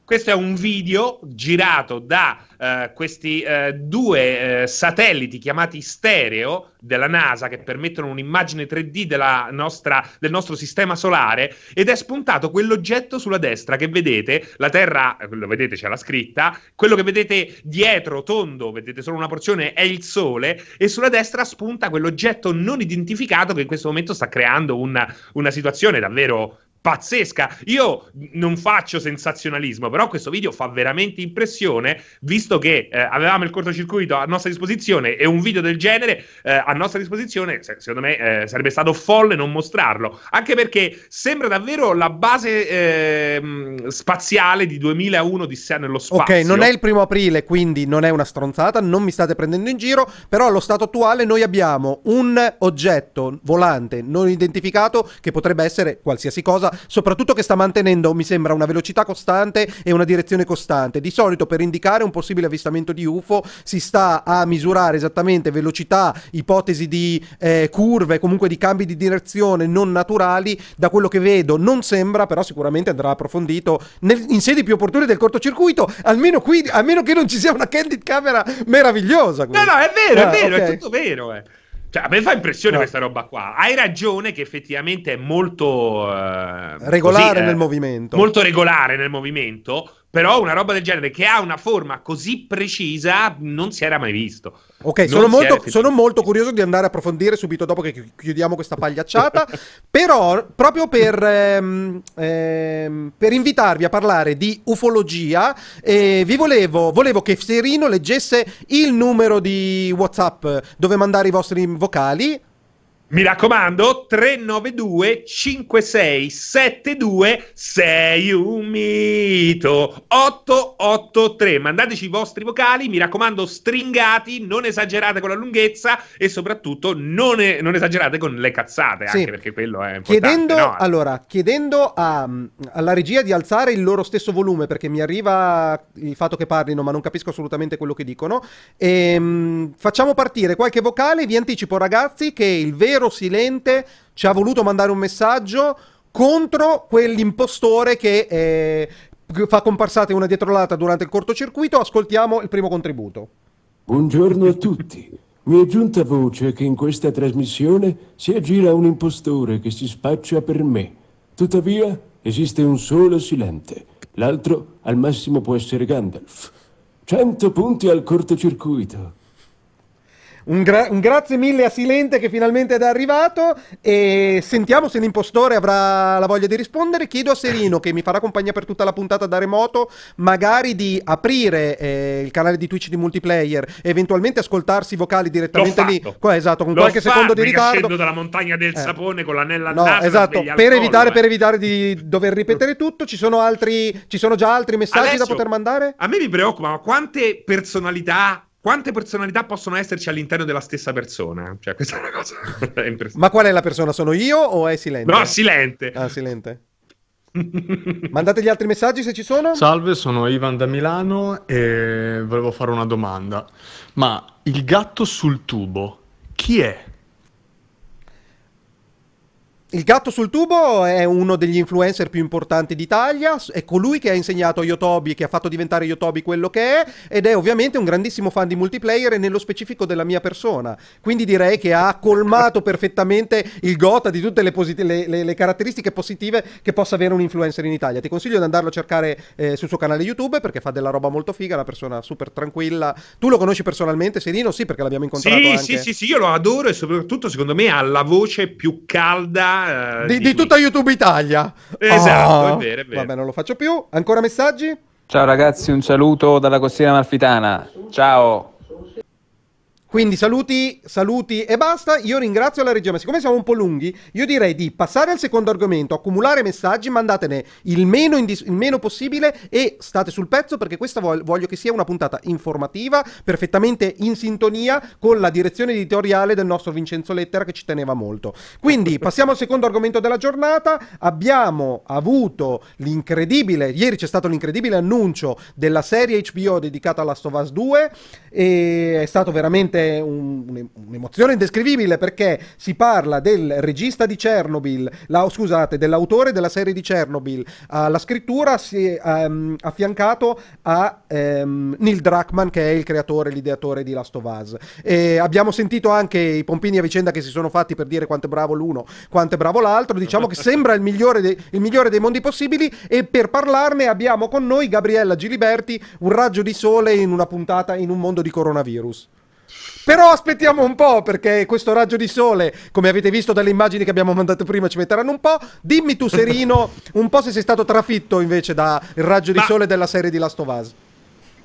Questo è un video girato da uh, questi uh, due uh, satelliti chiamati stereo della NASA che permettono un'immagine 3D nostra, del nostro sistema solare ed è spuntato quell'oggetto sulla destra che vedete, la Terra, lo vedete c'è la scritta, quello che vedete dietro tondo, vedete solo una porzione, è il Sole e sulla destra spunta quell'oggetto non identificato che in questo momento sta creando una, una situazione davvero pazzesca. Io non faccio sensazionalismo, però questo video fa veramente impressione, visto che eh, avevamo il cortocircuito a nostra disposizione e un video del genere eh, a nostra disposizione, se, secondo me eh, sarebbe stato folle non mostrarlo, anche perché sembra davvero la base ehm, spaziale di 2001 di Odissea nello spazio. Ok, non è il primo aprile, quindi non è una stronzata, non mi state prendendo in giro, però allo stato attuale noi abbiamo un oggetto volante non identificato che potrebbe essere qualsiasi cosa soprattutto che sta mantenendo, mi sembra, una velocità costante e una direzione costante. Di solito per indicare un possibile avvistamento di UFO si sta a misurare esattamente velocità, ipotesi di eh, curve, comunque di cambi di direzione non naturali. Da quello che vedo non sembra, però sicuramente andrà approfondito nel, in sedi più opportune del cortocircuito, almeno qui, a meno che non ci sia una candid camera meravigliosa. No, no, è vero, ah, è vero, okay. è tutto vero. Eh. Cioè, a me fa impressione no. questa roba qua. Hai ragione che effettivamente è molto... Eh, regolare così, nel eh, movimento. Molto regolare nel movimento, però una roba del genere che ha una forma così precisa non si era mai visto. Ok, sono molto, sono molto, curioso di andare a approfondire subito dopo che chiudiamo questa pagliacciata, [laughs] però proprio per, ehm, ehm, per, invitarvi a parlare di ufologia, eh, vi volevo, volevo che Serino leggesse il numero di WhatsApp dove mandare i vostri vocali mi raccomando, 392 5672 sei un mito 883. Mandateci i vostri vocali, mi raccomando, stringati, non esagerate con la lunghezza e soprattutto non, è, non esagerate con le cazzate, sì. anche perché quello è importante. Chiedendo, no? allora, chiedendo a, alla regia di alzare il loro stesso volume, perché mi arriva il fatto che parlino, ma non capisco assolutamente quello che dicono. E, ehm, facciamo partire qualche vocale. Vi anticipo, ragazzi, che il vero Piero Silente ci ha voluto mandare un messaggio contro quell'impostore che eh, fa comparsate una dietrolata durante il cortocircuito. Ascoltiamo il primo contributo. Buongiorno a tutti. Mi è giunta voce che in questa trasmissione si aggira un impostore che si spaccia per me. Tuttavia esiste un solo Silente. L'altro al massimo può essere Gandalf. Cento punti al cortocircuito. Un, gra- un, grazie mille a Silente che finalmente è arrivato e sentiamo se l'impostore avrà la voglia di rispondere. Chiedo a Serino che mi farà compagnia per tutta la puntata da remoto, magari di aprire eh, il canale di Twitch di multiplayer e eventualmente ascoltarsi i vocali direttamente lì. Qua, esatto, con L'ho qualche fatto, secondo di ritardo. scendo dalla montagna del eh. sapone con l'anella no, naso. Esatto, per evitare, per evitare, di dover ripetere tutto, ci sono, altri, ci sono già altri messaggi Adesso, da poter mandare? A me mi preoccupa, ma quante personalità quante personalità possono esserci all'interno della stessa persona? Cioè, questa è una cosa [laughs] impressionante. Ma qual è la persona? Sono io o è Silente? No, Silente. Ah, Silente. Mandate gli altri messaggi se ci sono. Salve, sono Ivan da Milano e volevo fare una domanda. Ma il gatto sul tubo, chi è? Il gatto sul tubo è uno degli influencer più importanti d'Italia, è colui che ha insegnato a Yotobi, che ha fatto diventare Yotobi quello che è, ed è ovviamente un grandissimo fan di multiplayer e nello specifico della mia persona. Quindi direi che ha colmato [laughs] perfettamente il gota di tutte le, posit- le, le, le, caratteristiche positive che possa avere un influencer in Italia. Ti consiglio di andarlo a cercare eh, sul suo canale YouTube perché fa della roba molto figa, è una persona super tranquilla. Tu lo conosci personalmente, Serino? Sì, perché l'abbiamo incontrato sì, anche. Sì, sì, sì, io lo adoro e soprattutto secondo me ha la voce più calda eh, di, di, tutta YouTube Italia. Esatto, oh. è vero, è vero. Vabbè, non lo faccio più. Ancora messaggi? Ciao ragazzi, un saluto dalla costiera malfitana. Ciao. Quindi saluti, saluti e basta. Io ringrazio la regia, ma siccome siamo un po' lunghi, io direi di passare al secondo argomento, accumulare messaggi, mandatene il meno, indis- il meno possibile e state sul pezzo perché questa voglio, voglio che sia una puntata informativa, perfettamente in sintonia con la direzione editoriale del nostro Vincenzo Lettera che ci teneva molto. Quindi [laughs] passiamo al secondo argomento della giornata. Abbiamo avuto l'incredibile, ieri c'è stato l'incredibile annuncio della serie HBO dedicata a Last of Us 2 e è stato veramente un, un'emozione indescrivibile perché si parla del regista di Chernobyl, la, scusate, dell'autore della serie di Chernobyl. Alla scrittura si è um, affiancato a um, Neil Druckmann che è il creatore, l'ideatore di Last of Us. E abbiamo sentito anche i pompini a vicenda che si sono fatti per dire quanto è bravo l'uno, quanto è bravo l'altro. Diciamo che sembra il migliore, de- il migliore dei mondi possibili e per parlarne abbiamo con noi Gabriella Giliberti, un raggio di sole in una puntata in un mondo di coronavirus. Però aspettiamo un po' perché questo raggio di sole, come avete visto dalle immagini che abbiamo mandato prima, ci metteranno un po'. Dimmi tu, Serino, [laughs] un po' se sei stato trafitto invece dal raggio di Ma... sole della serie di Last of Us.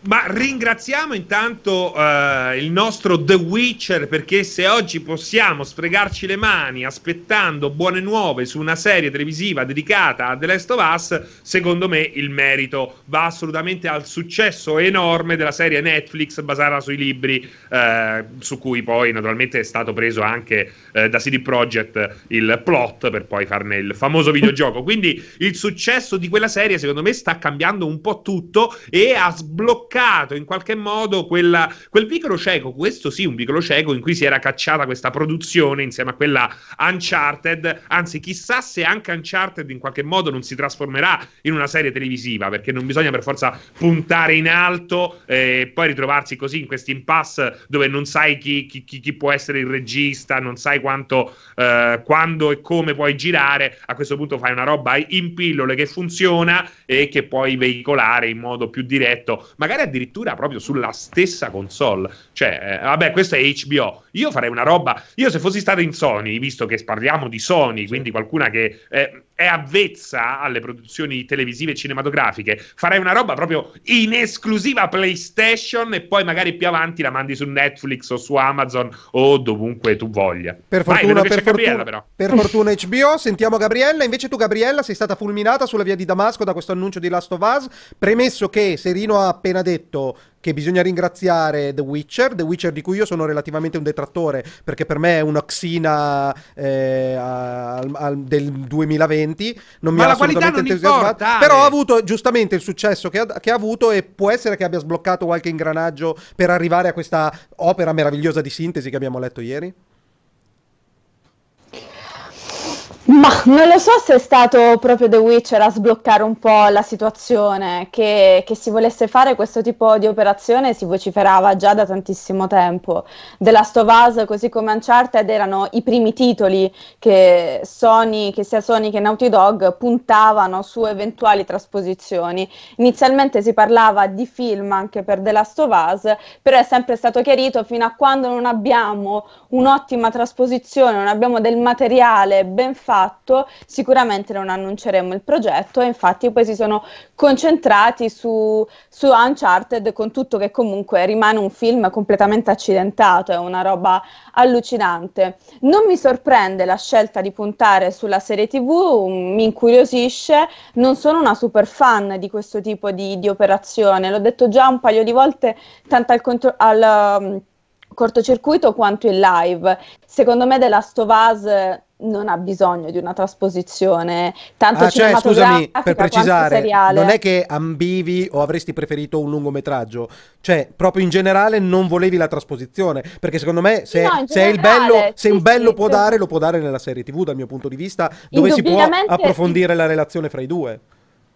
Ma ringraziamo intanto uh, il nostro The Witcher perché se oggi possiamo sfregarci le mani aspettando buone nuove su una serie televisiva dedicata a The Last of Us, secondo me il merito va assolutamente al successo enorme della serie Netflix basata sui libri, uh, su cui poi naturalmente è stato preso anche uh, da CD Projekt il plot per poi farne il famoso videogioco. Quindi il successo di quella serie secondo me sta cambiando un po' tutto e ha sbloccato bloccato in qualche modo quella, quel vicolo cieco, questo sì, un vicolo cieco in cui si era cacciata questa produzione insieme a quella Uncharted. Anzi, chissà se anche Uncharted in qualche modo non si trasformerà in una serie televisiva, perché non bisogna per forza puntare in alto e poi ritrovarsi così in questo impasse dove non sai chi, chi, chi, può essere il regista, non sai quanto, eh, quando e come puoi girare. A questo punto fai una roba in pillole che funziona e che puoi veicolare in modo più diretto, magari addirittura proprio sulla stessa console. Cioè, eh, vabbè, questo è HBO. Io farei una roba. Io, se fossi stato in Sony, visto che parliamo di Sony, quindi qualcuna che eh, è avvezza alle produzioni televisive e cinematografiche, farei una roba proprio in esclusiva PlayStation e poi magari più avanti la mandi su Netflix o su Amazon o dovunque tu voglia. Per fortuna, Vai, per, fortuna per fortuna HBO, sentiamo Gabriella. Invece tu, Gabriella, sei stata fulminata sulla via di Damasco da questo annuncio di Last of Us. Premesso che Serino ha appena detto che bisogna ringraziare The Witcher, The Witcher di cui io sono relativamente un detrattore perché per me è una Xina eh, al, al, del 2020, non mi ha assolutamente entusiasmato, però ha avuto giustamente il successo che ha, che ha, avuto e può essere che abbia sbloccato qualche ingranaggio per arrivare a questa opera meravigliosa di sintesi che abbiamo letto ieri. Ma non lo so se è stato proprio The Witcher a sbloccare un po' la situazione, che, che, si volesse fare questo tipo di operazione si vociferava già da tantissimo tempo. The Last of Us, così come Uncharted, erano i primi titoli che Sony, che sia Sony che Naughty Dog puntavano su eventuali trasposizioni. Inizialmente si parlava di film anche per The Last of Us, però è sempre stato chiarito fino a quando non abbiamo un'ottima trasposizione, non abbiamo del materiale ben fatto, fatto, sicuramente non annunceremo il progetto infatti poi si sono concentrati su, su Uncharted con tutto che comunque rimane un film completamente accidentato, è una roba allucinante. Non mi sorprende la scelta di puntare sulla serie TV, mi incuriosisce, non sono una super fan di questo tipo di, di operazione, l'ho detto già un paio di volte tanto al, contro- al um, cortocircuito quanto in live. Secondo me The Last of Us non ha bisogno di una trasposizione tanto ah, cioè, scusami, per precisare, non è che ambivi o avresti preferito un lungometraggio, cioè proprio in generale non volevi la trasposizione, perché secondo me se, no, se, generale, bello, se sì, un bello sì, può sì. dare, lo può dare nella serie TV dal mio punto di vista, dove si può approfondire la relazione fra i due.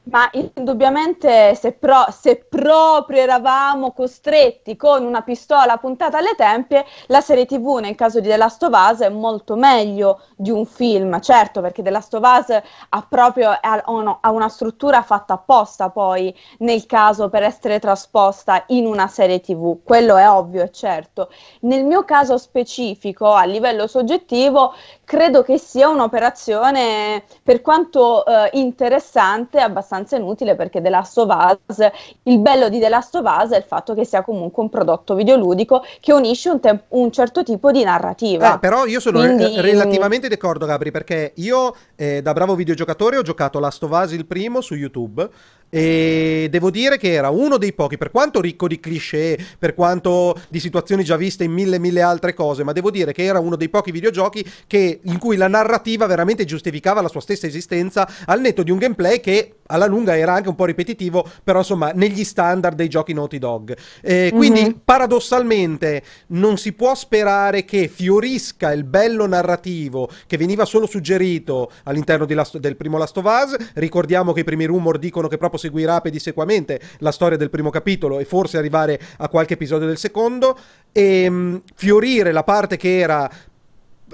Ma indubbiamente se, pro- se, proprio eravamo costretti con una pistola puntata alle tempie, la serie TV nel caso di The Last of Us è molto meglio di un film, certo perché The Last of Us ha proprio ha, ha una struttura fatta apposta poi nel caso per essere trasposta in una serie TV, quello è ovvio e certo. Nel mio caso specifico, a livello soggettivo, credo che sia un'operazione per quanto eh, interessante, abbastanza inutile perché The Last of Us, il bello di The Last of Us è il fatto che sia comunque un prodotto videoludico che unisce un, te- un certo tipo di narrativa. Eh, però io sono Quindi- re- relativamente d'accordo, Gabri, perché io eh, da bravo videogiocatore ho giocato Last of Us il primo su YouTube e devo dire che era uno dei pochi, per quanto ricco di cliché, per quanto di situazioni già viste in mille mille altre cose, ma devo dire che era uno dei pochi videogiochi che- in cui la narrativa veramente giustificava la sua stessa esistenza al netto di un gameplay che alla lunga era anche un po' ripetitivo, però insomma negli standard dei giochi Naughty Dog. Eh, quindi Mhm. paradossalmente non si può sperare che fiorisca il bello narrativo che veniva solo suggerito all'interno Last- del primo Last of Us. Ricordiamo che i primi rumor dicono che proprio seguirà pedissequamente la storia del primo capitolo e forse arrivare a qualche episodio del secondo. E mh, fiorire la parte che era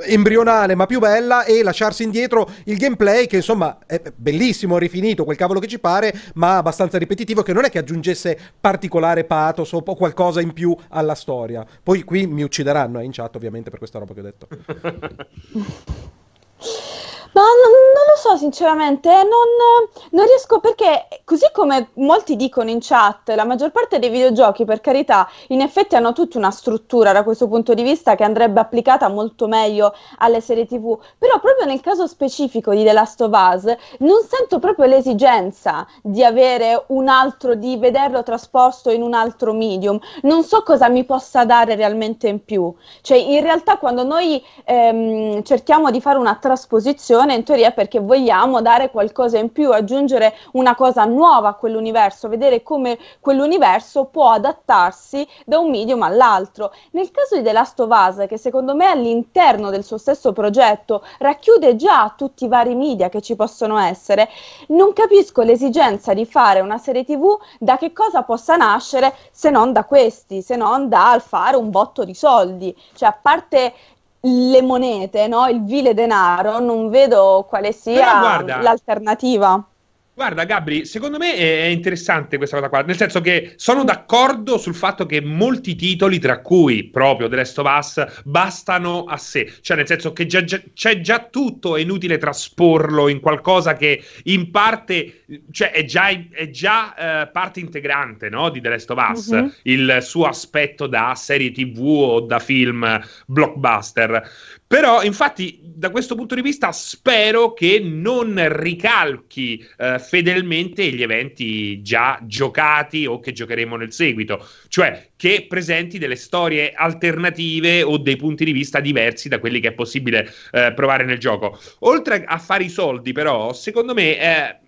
embrionale ma più bella e lasciarsi indietro il gameplay che insomma è bellissimo, rifinito, quel cavolo che ci pare, ma abbastanza ripetitivo che non è che aggiungesse particolare pathos o qualcosa in più alla storia. Poi qui mi uccideranno eh, in chat ovviamente per questa roba che ho detto. [laughs] Ma non, non lo so sinceramente, non, non riesco perché così come molti dicono in chat, la maggior parte dei videogiochi per carità in effetti hanno tutta una struttura da questo punto di vista che andrebbe applicata molto meglio alle serie tv, però proprio nel caso specifico di The Last of Us non sento proprio l'esigenza di avere un altro, di vederlo trasposto in un altro medium, non so cosa mi possa dare realmente in più, cioè in realtà quando noi ehm, cerchiamo di fare una trasposizione in teoria perché vogliamo dare qualcosa in più, aggiungere una cosa nuova a quell'universo, vedere come quell'universo può adattarsi da un medium all'altro. Nel caso di The Last of Us, che secondo me all'interno del suo stesso progetto racchiude già tutti i vari media che ci possono essere, non capisco l'esigenza di fare una serie TV da che cosa possa nascere se non da questi, se non dal fare un botto di soldi. Cioè, a parte le monete, no? il vile denaro, non vedo quale sia guarda- l'alternativa. Guarda, Gabri, secondo me è interessante questa cosa qua, nel senso che sono d'accordo sul fatto che molti titoli, tra cui proprio The Last of Us, bastano a sé, cioè nel senso che già- già- c'è già tutto, è inutile trasporlo in qualcosa che in parte, cioè è già, è già, eh, parte integrante no, di The Last of Us, Mhm. il suo aspetto da serie TV o da film blockbuster. Però, infatti, da questo punto di vista, spero che non ricalchi eh, fedelmente gli eventi già giocati o che giocheremo nel seguito, cioè che presenti delle storie alternative o dei punti di vista diversi da quelli che è possibile eh, provare nel gioco. Oltre a fare i soldi, però, secondo me. eh,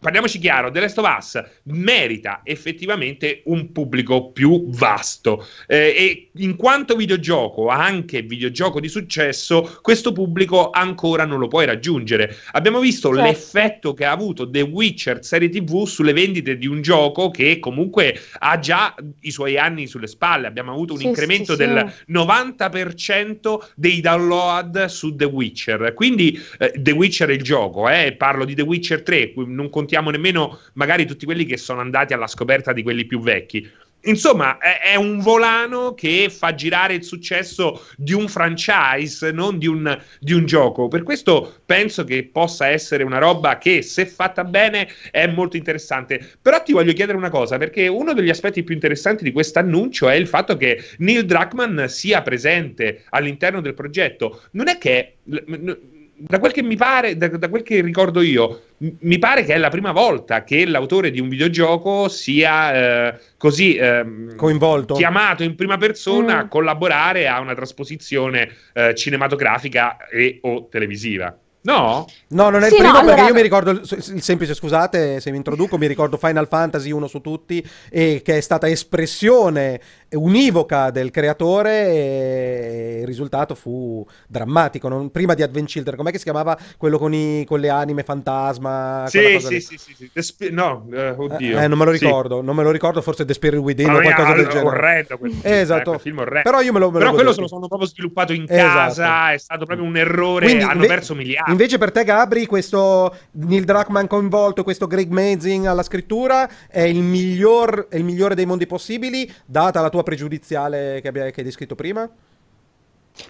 Parliamoci chiaro, The Last of Us merita effettivamente un pubblico più vasto eh, e in quanto videogioco, anche videogioco di successo, questo pubblico ancora non lo puoi raggiungere. Abbiamo visto Certo. l'effetto che ha avuto The Witcher serie TV sulle vendite di un gioco che comunque ha già i suoi anni sulle spalle. Abbiamo avuto un Sì, incremento sì, sì. del 90% dei download su The Witcher. Quindi eh, The Witcher è il gioco, eh, parlo di The Witcher 3, qui non contiamo nemmeno magari tutti quelli che sono andati alla scoperta di quelli più vecchi. Insomma, è, è un volano che fa girare il successo di un franchise, non di un, di un gioco. Per questo penso che possa essere una roba che, se fatta bene, è molto interessante. Però ti voglio chiedere una cosa, perché uno degli aspetti più interessanti di questo annuncio è il fatto che Neil Druckmann sia presente all'interno del progetto. Non è che da quel che mi pare, da, da, quel che ricordo io, m- mi pare che è la prima volta che l'autore di un videogioco sia eh, così ehm, Coinvolto. chiamato in prima persona Mm. a collaborare a una trasposizione eh, cinematografica e o televisiva. No? No, non è Sì, il primo no, perché allora- io mi ricordo il, il semplice, scusate se mi introduco, mi ricordo Final Fantasy uno su tutti e che è stata espressione univoca del creatore e il risultato fu drammatico. non- Prima di Advent Children, com'è che si chiamava quello con, i- con le anime fantasma? Sì, sì, sì, sì, sì. Spi- no, eh, oddio. Eh, non me lo Sì. ricordo, non me lo ricordo, forse The Spirit Within o mia, qualcosa del all- genere. orrendo quel film, Esatto. eh, quel film orrendo. Però io me lo, me lo Però quello se lo sono proprio sviluppato in Esatto. casa, è stato proprio un errore, Quindi, hanno inve- perso miliardi. Invece per te, Gabri, questo Neil Druckmann coinvolto, questo Greg Mazing alla scrittura è il, miglior, è il migliore dei mondi possibili, data la tua pregiudiziale che, abbia- che hai descritto prima?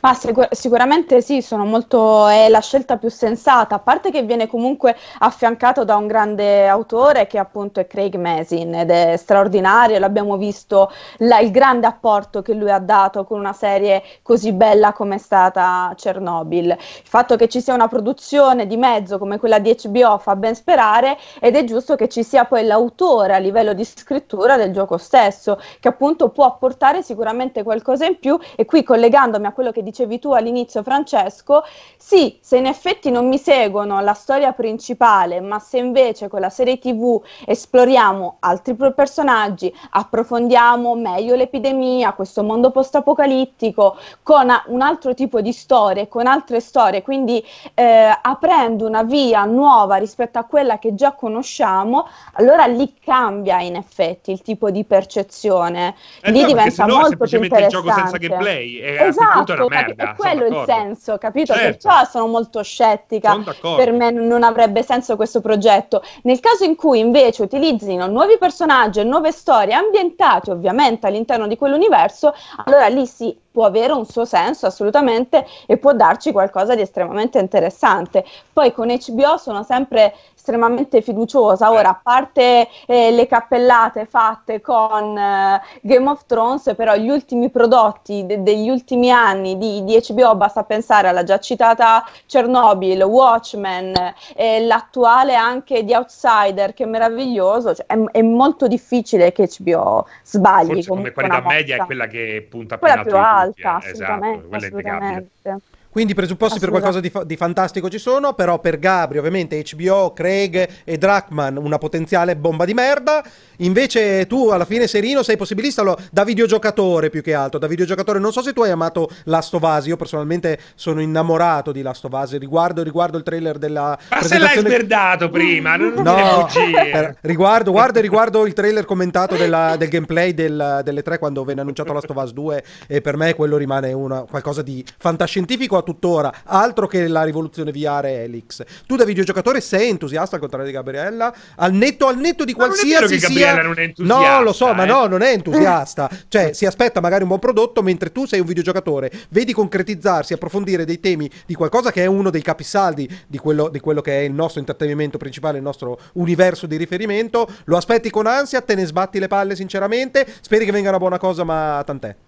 Ma sicur- sicuramente sì, molto, è la scelta più sensata, a parte che viene comunque affiancato da un grande autore che appunto è Craig Masin ed è straordinario, l'abbiamo visto la, il grande apporto che lui ha dato con una serie così bella come è stata Chernobyl. Il fatto che ci sia una produzione di mezzo come quella di HBO fa ben sperare ed è giusto che ci sia poi l'autore a livello di scrittura del gioco stesso, che appunto può apportare sicuramente qualcosa in più e qui collegandomi a quello che che dicevi tu all'inizio, Francesco, sì, se in effetti non mi seguono la storia principale, ma se invece con la serie TV esploriamo altri personaggi, approfondiamo meglio l'epidemia, questo mondo post-apocalittico, con un altro tipo di storie, con altre storie, quindi eh, aprendo una via nuova rispetto a quella che già conosciamo, allora lì cambia in effetti il tipo di percezione, eh lì no, diventa molto più interessante. il gioco senza gameplay, è esatto, merda, è quello il senso, capito? Certo. Perciò sono molto scettica. Per me non avrebbe senso questo progetto. Nel caso in cui invece utilizzino nuovi personaggi e nuove storie ambientate ovviamente all'interno di quell'universo, allora lì sì, può avere un suo senso assolutamente e può darci qualcosa di estremamente interessante. Poi con HBO sono sempre estremamente fiduciosa. Ora, a parte eh, le cappellate fatte con eh, Game of Thrones, però gli ultimi prodotti de- degli ultimi anni di, di, HBO, basta pensare alla già citata Chernobyl, Watchmen, eh, l'attuale anche di Outsider, che è meraviglioso. Cioè, è, è, molto difficile che HBO sbagli. Forse come qualità media è quella che punta quella più alta, tutti, eh. assolutamente. Esatto, assolutamente. Quindi i presupposti per qualcosa di, fa- di, fantastico ci sono, però per Gabri ovviamente HBO, Craig e Drachman una potenziale bomba di merda. Invece tu alla fine Serino sei possibilista lo, da videogiocatore più che altro, da videogiocatore. Non so se tu hai amato Last of Us, io personalmente sono innamorato di Last of Us, riguardo, riguardo il trailer della Ma se l'hai smerdato prima, non, non no, per, riguardo, guardo, riguardo il trailer commentato della, del gameplay del, delle tre quando venne annunciato Last of Us 2 e per me quello rimane una, qualcosa di fantascientifico a tuttora, altro che la rivoluzione VR Helix. Tu da videogiocatore sei entusiasta al contrario di Gabriella, al netto, al netto di qualsiasi sia... Non è entusiasta, no, lo so, eh? ma no, non è [laughs] entusiasta. cioè, si aspetta magari un buon prodotto mentre tu sei un videogiocatore, vedi concretizzarsi, approfondire dei temi di qualcosa che è uno dei capisaldi di quello, di quello che è il nostro intrattenimento principale, il nostro universo di riferimento, lo aspetti con ansia, te ne sbatti le palle sinceramente, speri che venga una buona cosa, ma tant'è.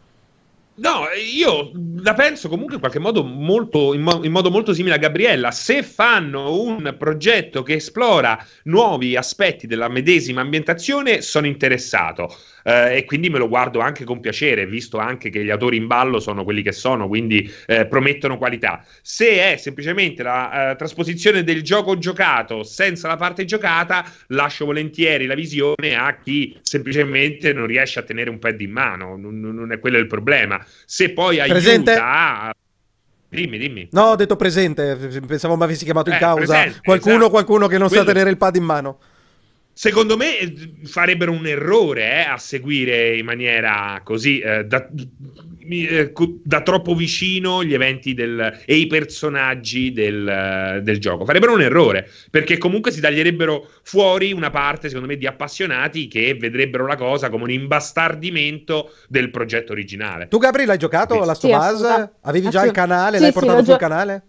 No, io la penso comunque in qualche modo molto, in, mo- in, modo molto simile a Gabriella. Se fanno un progetto che esplora nuovi aspetti della medesima ambientazione, sono interessato eh, e quindi me lo guardo anche con piacere, visto anche che gli autori in ballo sono quelli che sono, quindi eh, promettono qualità. Se è semplicemente la eh, trasposizione del gioco giocato senza la parte giocata, lascio volentieri la visione a chi semplicemente non riesce a tenere un pad in mano, non, non è quello il problema. Se poi Presente. aiuta a Dimmi, dimmi. No, ho detto presente, pensavo mi avessi chiamato in Eh, causa presente, qualcuno, esatto. qualcuno che non sa Quello- tenere il pad in mano. Secondo me eh, farebbero un errore eh, a seguire in maniera così eh, da, eh, da troppo vicino gli eventi del- e i personaggi del, eh, del gioco. Farebbero un errore perché comunque si taglierebbero fuori una parte, secondo me, di appassionati che vedrebbero la cosa come un imbastardimento del progetto originale. Tu, Gabri, l'hai giocato Sì. a Last Sì. Avevi già il canale? Sì, l'hai sì, portato sul gio- canale?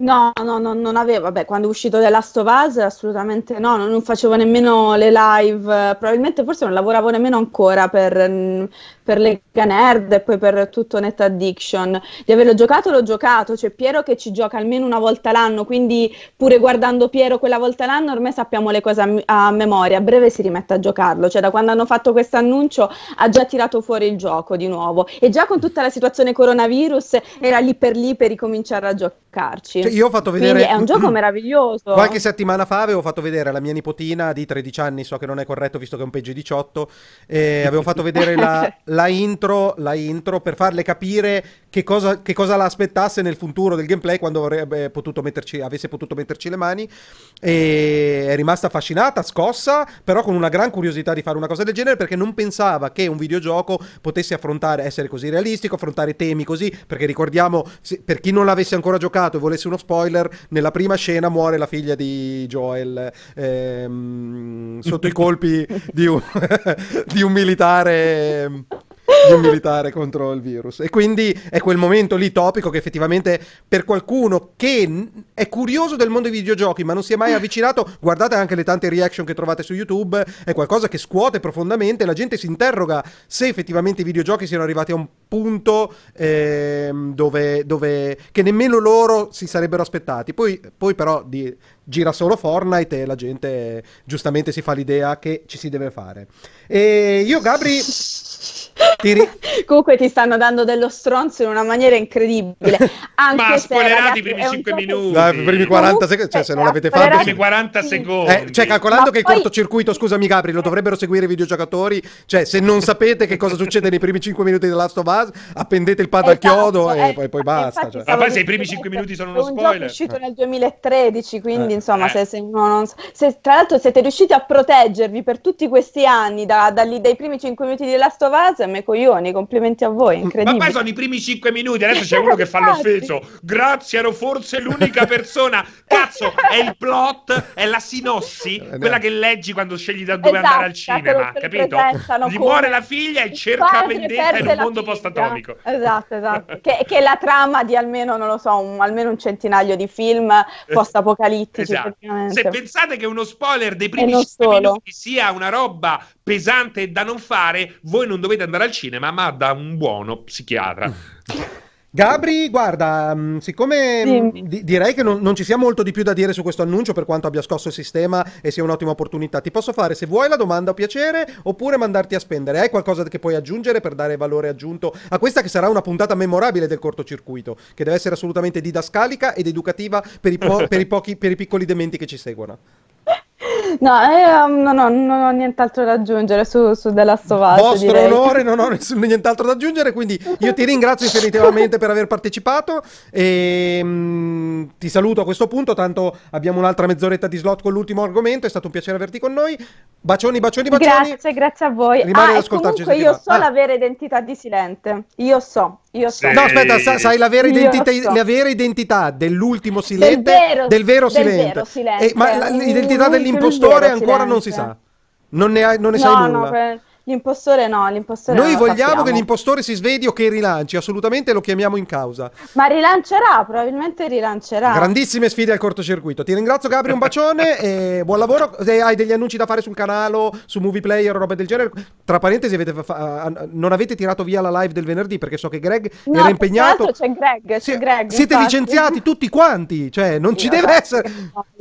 No, no, no, non avevo, vabbè, quando è uscito The Last of Us assolutamente no, non, non facevo nemmeno le live, probabilmente forse non lavoravo nemmeno ancora per, per Lega Nerd e poi per tutto Net Addiction. Di averlo giocato l'ho giocato, c'è Piero che ci gioca almeno una volta l'anno, quindi pure guardando Piero quella volta l'anno ormai sappiamo le cose a, a memoria, a breve si rimette a giocarlo, cioè da quando hanno fatto questo annuncio ha già tirato fuori il gioco di nuovo e già con tutta la situazione coronavirus era lì per lì per ricominciare a giocarci. Io ho fatto vedere... Quindi è un gioco [clears throat] meraviglioso. Qualche settimana fa avevo fatto vedere alla mia nipotina di 13 anni, so che non è corretto visto che è un peggio 18, e avevo fatto vedere la, [laughs] la intro, la intro per farle capire che cosa, che cosa la aspettasse nel futuro del gameplay quando avrebbe potuto metterci, avesse potuto metterci le mani. E è rimasta affascinata, scossa, però con una gran curiosità di fare una cosa del genere perché non pensava che un videogioco potesse affrontare, essere così realistico, affrontare temi così, perché ricordiamo, se- per chi non l'avesse ancora giocato e volesse uno spoiler, nella prima scena muore la figlia di Joel ehm, sotto i [laughs] colpi di un, [laughs] di un militare. Di un militare contro il virus. E quindi è quel momento lì topico che effettivamente per qualcuno che è curioso del mondo dei videogiochi ma non si è mai avvicinato, guardate anche le tante reaction che trovate su YouTube, è qualcosa che scuote profondamente, la gente si interroga se effettivamente i videogiochi siano arrivati a un punto eh, dove, dove, che nemmeno loro si sarebbero aspettati. Poi, poi però di, gira solo Fortnite e la gente giustamente si fa l'idea che ci si deve fare. E io, Gabri. Ti ri- [laughs] Comunque ti stanno dando dello stronzo in una maniera incredibile. [laughs] Anche Ma spoilerati i primi 5 minuti. No, i primi 40 secondi, cioè se non l'avete fatto... I primi 40 secondi. Eh, cioè calcolando Ma che poi... il cortocircuito, scusami Gabri, lo dovrebbero seguire i videogiocatori, cioè se non sapete che cosa succede nei primi 5 minuti della Last of Us, appendete il pad esatto, al chiodo eh, e poi, poi basta. Cioè. Ma poi se i primi 5 minuti sono uno spoiler. È uscito nel 2013, quindi eh. insomma eh. se, se, non, se, tra l'altro siete riusciti a proteggervi per tutti questi anni da, da, dai primi 5 minuti di Last of Us, me coglioni, complimenti a voi, incredibile. Ma poi sono i primi 5 minuti, adesso [laughs] c'è uno che fa l'offeso. Grazie, ero forse l'unica persona. Cazzo, è il plot, è la sinossi, eh, quella che leggi quando scegli da dove esatto, andare al cinema, capito? Gli muore la figlia e cerca vendetta in un mondo post-atomico. Esatto, esatto. [laughs] che, che, è la trama di almeno, non lo so, un, almeno un centinaio di film post-apocalittici. Esatto. Se pensate che uno spoiler dei primi 5 minuti sia una roba pesante e da non fare, voi non dovete andare al cinema, ma da un buono psichiatra. Gabri, guarda, mm, siccome mm, di- direi che non, non, ci sia molto di più da dire su questo annuncio per quanto abbia scosso il sistema e sia un'ottima opportunità, ti posso fare se vuoi la domanda a piacere oppure mandarti a spendere. Hai qualcosa che puoi aggiungere per dare valore aggiunto a questa che sarà una puntata memorabile del cortocircuito, che deve essere assolutamente didascalica ed educativa per i, po- [laughs] per i, pochi, per i piccoli dementi che ci seguono? No, eh, um, no, no, non ho nient'altro da aggiungere su, su The Last of Us. Vostro direi. onore, non ho nessun, nient'altro da aggiungere, quindi io ti ringrazio infinitivamente per aver partecipato e mh, mm, ti saluto a questo punto, tanto abbiamo un'altra mezz'oretta di slot con l'ultimo argomento, è stato un piacere averti con noi. Bacioni, bacioni, bacioni. Grazie, grazie a voi. Rimane ah, ad ascoltarci. Comunque io so ah. la vera identità di Silente, io so. Io so. No, aspetta, sa, sai la vera, identità, so. la vera identità dell'ultimo Silente, del vero, del vero del Silente. Vero silente. Eh, ma l'identità dell'impostore ancora non si sa. Non ne, hai, non ne no, sai nulla. No, per... L'impostore no, l'impostore Noi vogliamo sappiamo. che l'impostore si svegli o che rilanci, assolutamente lo chiamiamo in causa. Ma rilancerà, probabilmente rilancerà. Grandissime sfide al cortocircuito. Ti ringrazio Gabri, un bacione [laughs] e buon lavoro. Se hai degli annunci da fare sul canale, su Movie Player o roba del genere, tra parentesi avete fa- non avete tirato via la live del venerdì perché so che Greg no, era impegnato. c'è Greg, c'è si- Greg. Siete infatti. licenziati tutti quanti, cioè non Io ci deve essere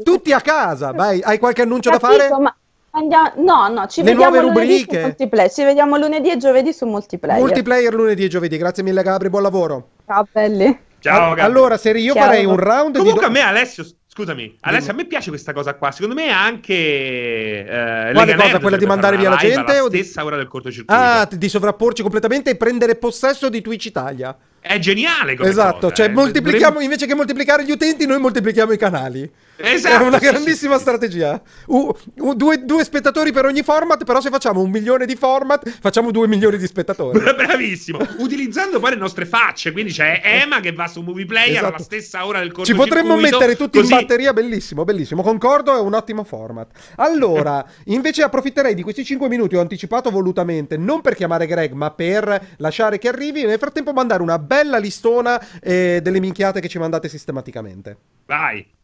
tutti a casa. Vai, hai qualche annuncio Capito, da fare? Ma Andiamo... No, no, ci Le vediamo lunedì su multiplayer. Ci vediamo lunedì e giovedì su multiplayer. Multiplayer lunedì e giovedì. Grazie mille Gabri, buon lavoro. Ciao belli. Ciao. Gabri. Allora, se io Ciao. farei un round Comunque di do... a me Alessio Scusami, Alessio, a me piace questa cosa qua. Secondo me anche. Eh, Quale cosa? Quella di mandare via la gente? O stessa ora del cortocircuito. Ah, di sovrapporci completamente e prendere possesso di Twitch Italia. È geniale come Esatto, cosa, cioè eh. moltiplichiamo, invece che moltiplicare gli utenti, noi moltiplichiamo i canali. Esatto. È una grandissima sì, sì, strategia. Uh, uh, due, due, spettatori per ogni format, però se facciamo un milione di format, facciamo due milioni di spettatori. [laughs] Bravissimo. Utilizzando poi le nostre facce, quindi c'è Emma che va su Movie Player esatto. alla stessa ora del corso Ci potremmo mettere tutti così... in batteria, bellissimo, bellissimo. Concordo, è un ottimo format. Allora, [laughs] invece approfitterei di questi 5 minuti, ho anticipato volutamente, non per chiamare Greg, ma per lasciare che arrivi, nel frattempo mandare una bella listona eh, delle minchiate che ci mandate sistematicamente. Vai.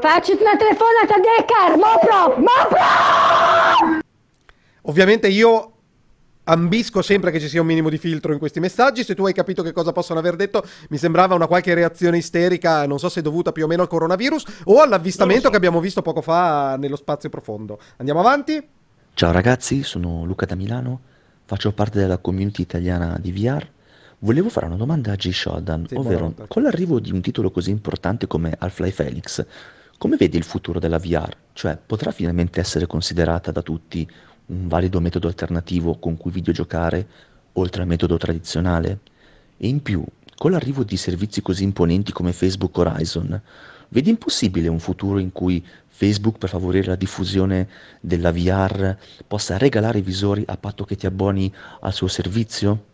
Facci una telefonata a Decker, Mopro, Mopro! Ovviamente io ambisco sempre che ci sia un minimo di filtro in questi messaggi. Se tu hai capito che cosa possono aver detto, mi sembrava una qualche reazione isterica, non so se dovuta più o meno al coronavirus o all'avvistamento so. che abbiamo visto poco fa nello spazio profondo. Andiamo avanti. Ciao ragazzi, sono Luca da Milano, faccio parte della community italiana di VR. Volevo fare una domanda a G. Shodan, sì, ovvero con l'arrivo di un titolo così importante come Half-Life Felix, come vedi il futuro della VR? Cioè, potrà finalmente essere considerata da tutti un valido metodo alternativo con cui videogiocare oltre al metodo tradizionale? E in più, con l'arrivo di servizi così imponenti come Facebook Horizon, vedi impossibile un futuro in cui Facebook, per favorire la diffusione della VR, possa regalare i visori a patto che ti abboni al suo servizio?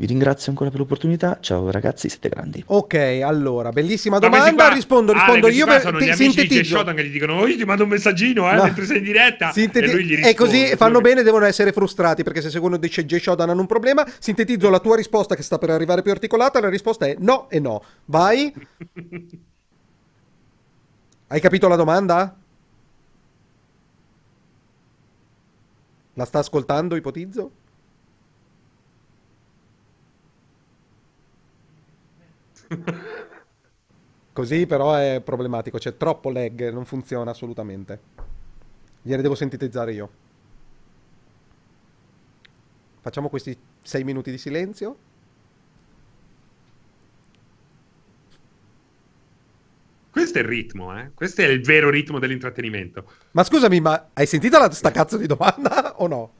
Vi ringrazio ancora per l'opportunità. Ciao ragazzi, siete grandi. Ok, allora, bellissima domanda. Rispondo, rispondo ah, io. Per, sono gli sintetizzo. di che gli dicono: oh, io ti mando un messaggino eh, no. mentre sei in diretta. Sinteti- e lui gli risponde. E così fanno bene, devono essere frustrati perché se secondo dice J. Shodan hanno un problema. Sintetizzo la tua risposta che sta per arrivare più articolata. La risposta è no e no. Vai. [laughs] Hai capito la domanda? La sta ascoltando, ipotizzo? Così però è problematico, c'è troppo lag, non funziona assolutamente. Gliene devo sintetizzare io. Facciamo questi 6 minuti di silenzio. Questo è il ritmo, eh? Questo è il vero ritmo dell'intrattenimento. Ma scusami, ma hai sentito la, sta cazzo di domanda [laughs] o no?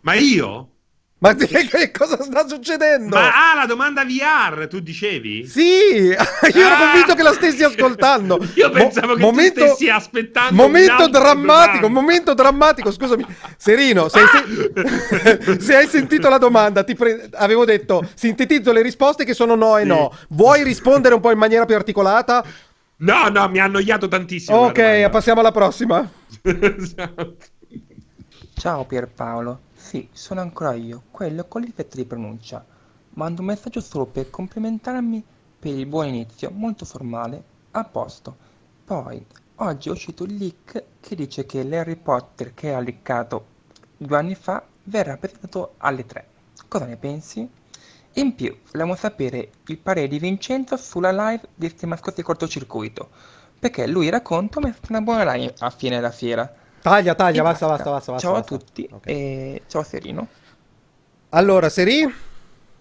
Ma io? Ma che cosa sta succedendo? Ma ah, la domanda VR, tu dicevi? Sì, [laughs] io ero ah! convinto che la stessi [laughs] ascoltando. io pensavo Mo- che momento, tu stessi aspettando. Momento drammatico, domanda. momento drammatico. Scusami, Serino, se, ah! [laughs] se hai sentito la domanda, ti pre- avevo detto sintetizzo le risposte che sono no e sì. no. Vuoi rispondere un po' in maniera più articolata? No, no, mi ha annoiato tantissimo. Ok, passiamo alla prossima. esatto. Ciao Pierpaolo. Sì, sono ancora io, quello con l'effetto di pronuncia. Mando un messaggio solo per complimentarmi per il buon inizio, molto formale, a posto. Poi, oggi è uscito il leak che dice che l'Harry Potter che ha liccato due anni fa verrà presentato alle 3. Cosa ne pensi? In più, vogliamo sapere il parere di Vincenzo sulla live di di cortocircuito, perché lui racconta una buona live a fine della fiera. Taglia, taglia, basta, basta, basta, basta. Ciao basta. a tutti okay. e ciao Serino. Allora, Seri?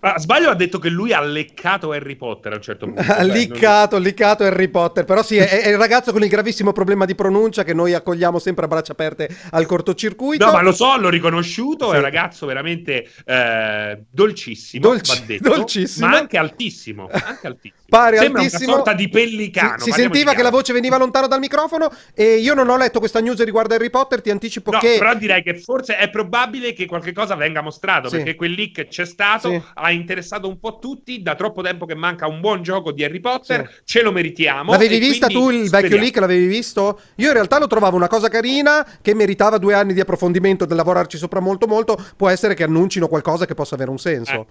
Ah, sbaglio ha detto che lui ha leccato Harry Potter a un certo punto. [laughs] Ha liccato, non... liccato Harry Potter. Però sì, è, è, il ragazzo con il gravissimo problema di pronuncia che noi accogliamo sempre a braccia aperte al cortocircuito. No, ma lo so, l'ho riconosciuto. Sì. È un ragazzo veramente eh, dolcissimo, Dolci- detto, dolcissimo. Ma anche altissimo. Anche altissimo. Pare Sembra altissimo. una sorta di pellicano. Si, si sentiva che la voce veniva lontano dal microfono. E io non ho letto questa news riguardo Harry Potter. Ti anticipo no, che. Però direi che forse è probabile che qualche cosa venga mostrato. Sì. Perché quel leak c'è stato, sì. ha interessato un po' tutti, da troppo tempo che manca un buon gioco di Harry Potter, sì. ce lo meritiamo. L'avevi vista tu il speriamo. vecchio leak? L'avevi visto? Io in realtà lo trovavo una cosa carina che meritava due anni di approfondimento, del lavorarci sopra molto molto. Può essere che annuncino qualcosa che possa avere un senso. Eh.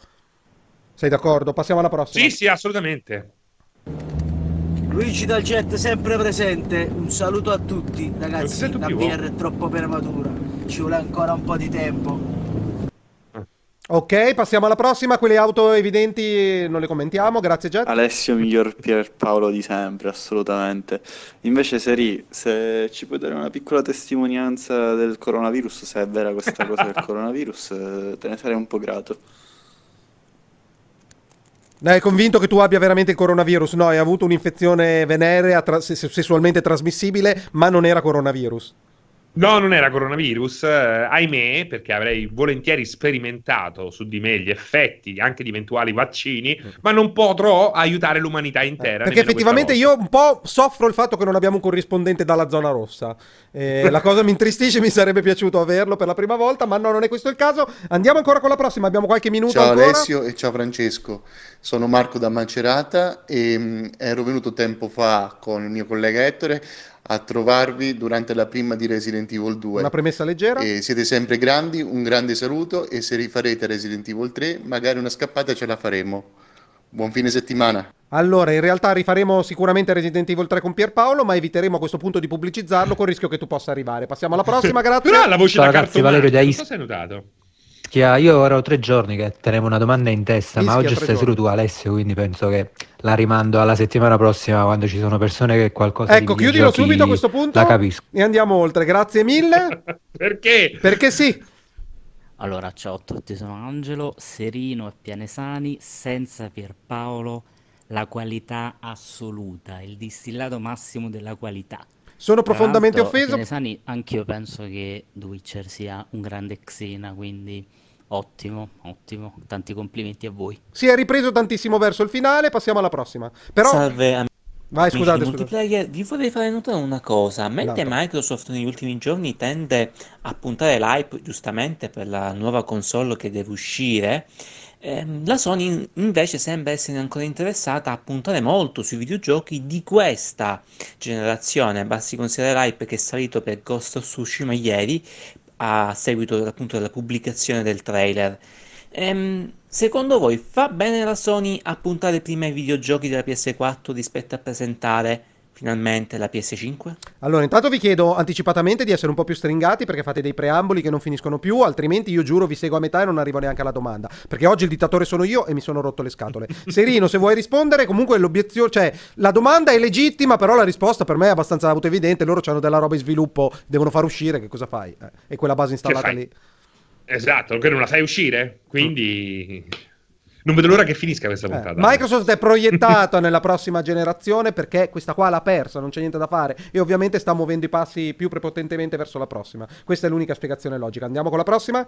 Sei d'accordo? Passiamo alla prossima. Sì, sì, assolutamente. Luigi dal Jet sempre presente, un saluto a tutti ragazzi, la VR è troppo prematura, ci vuole ancora un po' di tempo. Ok, passiamo alla prossima. Quelle auto evidenti non le commentiamo. Grazie, Jet. Alessio, miglior Pierpaolo di sempre, assolutamente. Invece, Seri, se ci puoi dare una piccola testimonianza del coronavirus, se è vera questa cosa del [laughs] coronavirus, te ne sarei un po' grato. È convinto che tu abbia veramente il coronavirus? No, hai avuto un'infezione venerea tra- sessualmente trasmissibile, ma non era coronavirus. No, non era coronavirus, eh, ahimè, perché avrei volentieri sperimentato su di me gli effetti anche di eventuali vaccini, mm. ma non potrò aiutare l'umanità intera. Eh, perché effettivamente io un po' soffro il fatto che non abbiamo un corrispondente dalla zona rossa. Eh, la cosa mi intristisce, mi sarebbe piaciuto averlo per la prima volta, ma no, non è questo il caso. Andiamo ancora con la prossima, abbiamo qualche minuto ciao ancora. Alessio e ciao Francesco, sono Marco da Macerata e mh, mm, ero venuto tempo fa con il mio collega Ettore a trovarvi durante la prima di Resident Evil 2. Una premessa leggera? E siete sempre grandi, un grande saluto e se rifarete Resident Evil 3 magari una scappata ce la faremo. Buon fine settimana. Allora, in realtà rifaremo sicuramente Resident Evil 3 con Pierpaolo, ma eviteremo a questo punto di pubblicizzarlo con il rischio che tu possa arrivare. Passiamo alla prossima, [laughs] grazie. Però la voce Ciao da ragazzi, Valerio da Cosa hai notato? Ischia, io ero tre giorni che tenevo una domanda in testa, Ischia, ma oggi stai solo tu Alessio, quindi penso che la rimando alla settimana prossima quando ci sono persone che qualcosa Ecco, chiudilo subito a questo punto. La capisco. E andiamo oltre, grazie mille. [laughs] Perché? Perché sì. Allora, ciao a tutti, sono Angelo, Serino e Pianesani, senza Pierpaolo, la qualità assoluta, il distillato massimo della qualità. Sono profondamente offeso. Pianesani, anch'io penso che The Witcher sia un grande Xena, quindi Ottimo, ottimo, tanti complimenti a voi. Si è ripreso tantissimo verso il finale, passiamo alla prossima. Però... Salve amici. Vai, scusate, multiplayer, vi vorrei fare notare una cosa, mentre no. Microsoft negli ultimi giorni tende a puntare l'hype giustamente per la nuova console che deve uscire, Ehm, la Sony invece sembra essere ancora interessata a puntare molto sui videogiochi di questa generazione. Basti considerare l'hype che è salito per Ghost of Tsushima ieri a seguito appunto della pubblicazione del trailer. Ehm, secondo voi fa bene la Sony a puntare prima ai videogiochi della PS4 rispetto a presentare finalmente la PS5? Allora, intanto vi chiedo anticipatamente di essere un po' più stringati perché fate dei preamboli che non finiscono più, altrimenti io giuro vi seguo a metà e non arrivo neanche alla domanda. Perché oggi il dittatore sono io e mi sono rotto le scatole. [laughs] Serino, se vuoi rispondere, comunque l'obiezione, cioè la domanda è legittima, però la risposta per me è abbastanza evidente. Loro hanno della roba in sviluppo, devono far uscire, che cosa fai? Eh, e quella base installata lì. Esatto, che non la fai uscire, quindi... Mm non vedo l'ora che finisca questa eh, puntata. Eh, Microsoft è proiettata [laughs] nella prossima generazione perché questa qua l'ha persa, non c'è niente da fare e ovviamente sta muovendo i passi più prepotentemente verso la prossima. Questa è l'unica spiegazione logica. Andiamo con la prossima?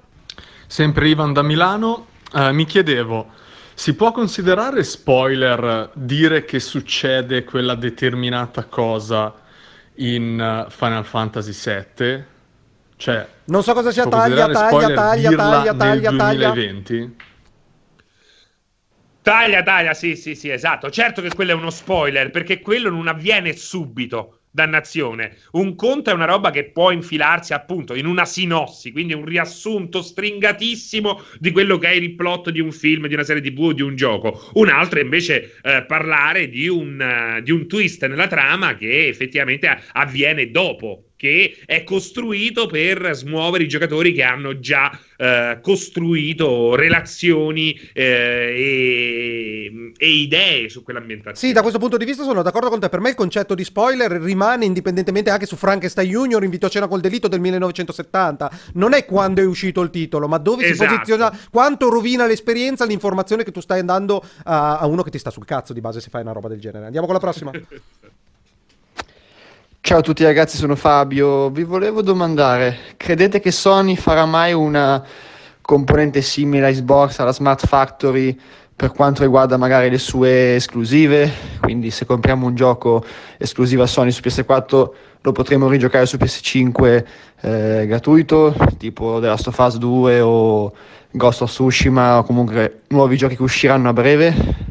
Sempre Ivan da Milano. Uh, mi chiedevo, si può considerare spoiler dire che succede quella determinata cosa in uh, Final Fantasy VII? Cioè, non so cosa sia taglia, taglia, taglia, taglia, taglia, taglia. 2020? Taglia, taglia, sì, sì, sì, esatto. Certo che quello è uno spoiler, perché quello non avviene subito, dannazione. Un conto è una roba che può infilarsi appunto in una sinossi, quindi un riassunto stringatissimo di quello che è il plot di un film, di una serie tv o di un gioco. Un altro è invece eh, parlare di un, uh, di un twist nella trama che effettivamente avviene dopo che è costruito per smuovere i giocatori che hanno già eh, costruito relazioni eh, e, e, idee su quell'ambientazione. Sì, da questo punto di vista sono d'accordo con te. Per me il concetto di spoiler rimane indipendentemente anche su Frankenstein Junior, Invito a cena col delitto del 1970. Non è quando è uscito il titolo, ma dove esatto. si posiziona, quanto rovina l'esperienza, l'informazione che tu stai andando a, a uno che ti sta sul cazzo di base se fai una roba del genere. Andiamo con la prossima. [laughs] Ciao a tutti ragazzi, sono Fabio. Vi volevo domandare, credete che Sony farà mai una componente simile a Xbox, alla Smart Factory, per quanto riguarda magari le sue esclusive? Quindi se compriamo un gioco esclusivo a Sony su PS4 lo potremo rigiocare su PS5 eh, gratuito, tipo The Last of Us 2 o Ghost of Tsushima o comunque nuovi giochi che usciranno a breve?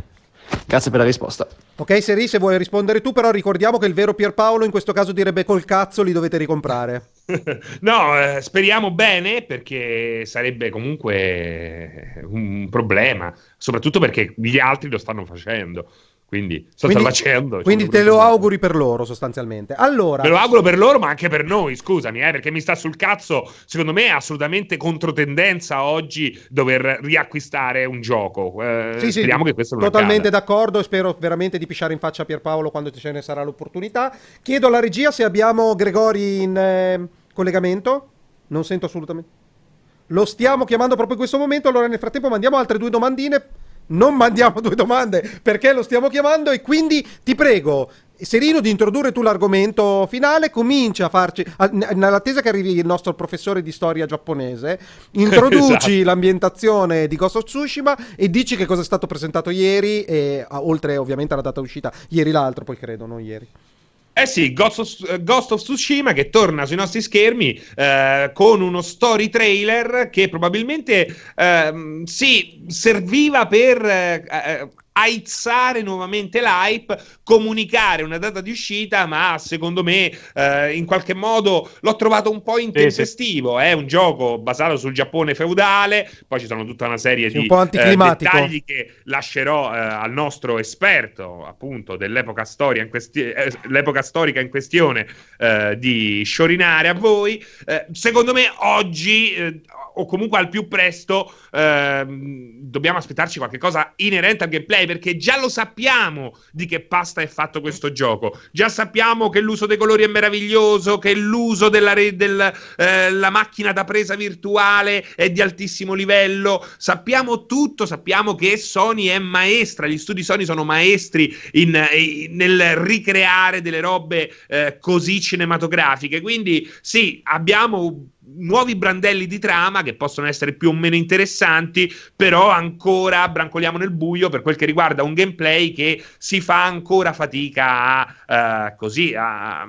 Grazie per la risposta. Ok, Seri, se vuoi rispondere tu, però ricordiamo che il vero Pierpaolo in questo caso direbbe col cazzo li dovete ricomprare. [laughs] no, eh, speriamo bene perché sarebbe comunque un problema, soprattutto perché gli altri lo stanno facendo. Quindi sto quindi, facendo. Quindi te lo auguri per loro, sostanzialmente. Allora, Me lo auguro per loro, ma anche per noi, scusami, eh, perché mi sta sul cazzo. Secondo me è assolutamente controtendenza oggi dover riacquistare un gioco. Eh, sì, speriamo sì, che questo non Totalmente accada. d'accordo. Spero veramente di pisciare in faccia a Pierpaolo quando ce ne sarà l'opportunità. Chiedo alla regia se abbiamo Gregori in eh, collegamento. Non sento assolutamente. Lo stiamo chiamando proprio in questo momento. Allora, nel frattempo, mandiamo altre due domandine non mandiamo [laughs] due domande perché lo stiamo chiamando e quindi ti prego Serino di introdurre tu l'argomento finale, comincia a farci, a, nell'attesa che arrivi il nostro professore di storia giapponese, [laughs] introduci esatto. l'ambientazione di Ghost of Tsushima e dici che cosa è stato presentato ieri, e, oltre ovviamente alla data uscita, ieri l'altro poi credo, non ieri. Eh sì, Ghost of, Ghost of, Tsushima che torna sui nostri schermi eh, con uno story trailer che probabilmente eh, sì, serviva per eh, eh aizzare nuovamente l'hype, comunicare una data di uscita, ma secondo me eh, in qualche modo l'ho trovato un po' intempestivo. È un gioco basato sul Giappone feudale, poi ci sono tutta una serie sì, di un eh, dettagli che lascerò eh, al nostro esperto appunto dell'epoca storia questi- eh, l'epoca storica in questione eh, di sciorinare a voi. Eh, secondo me oggi o comunque al più presto ehm, dobbiamo aspettarci qualcosa inerente al gameplay perché già lo sappiamo di che pasta è fatto questo gioco. Già sappiamo che l'uso dei colori è meraviglioso che l'uso della re, del, eh, macchina da presa virtuale è di altissimo livello. Sappiamo tutto sappiamo che Sony è maestra gli studi Sony sono maestri in, in, nel ricreare delle robe eh, così cinematografiche. Quindi sì abbiamo nuovi brandelli di trama che possono essere più o meno interessanti, però ancora brancoliamo nel buio per quel che riguarda un gameplay che si fa ancora fatica a, uh, così, a, a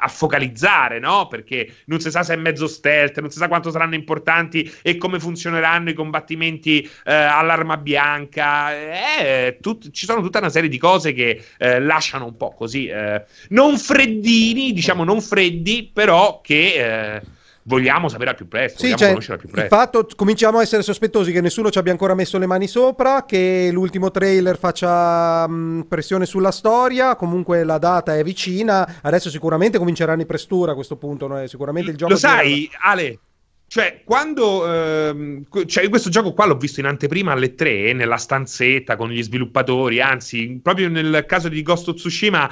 a focalizzare, no? Perché non si sa se è mezzo stealth, non si sa quanto saranno importanti e come funzioneranno i combattimenti eh, all'arma bianca. Eh, tut- ci sono tutta una serie di cose che eh, lasciano un po' così, eh, non freddini, diciamo non freddi, però che eh, vogliamo sapere al più presto, sì, cioè, conoscere al più presto. Il fatto, cominciamo a essere sospettosi che nessuno ci abbia ancora messo le mani sopra, che l'ultimo trailer faccia mh, pressione sulla storia, comunque la data è vicina, adesso sicuramente cominceranno i prestura a questo punto, no? sicuramente il gioco... Lo sai, Ale, cioè, quando ehm, cioè, questo gioco qua l'ho visto in anteprima alle 3 nella stanzetta con gli sviluppatori, anzi, proprio nel caso di Ghost of Tsushima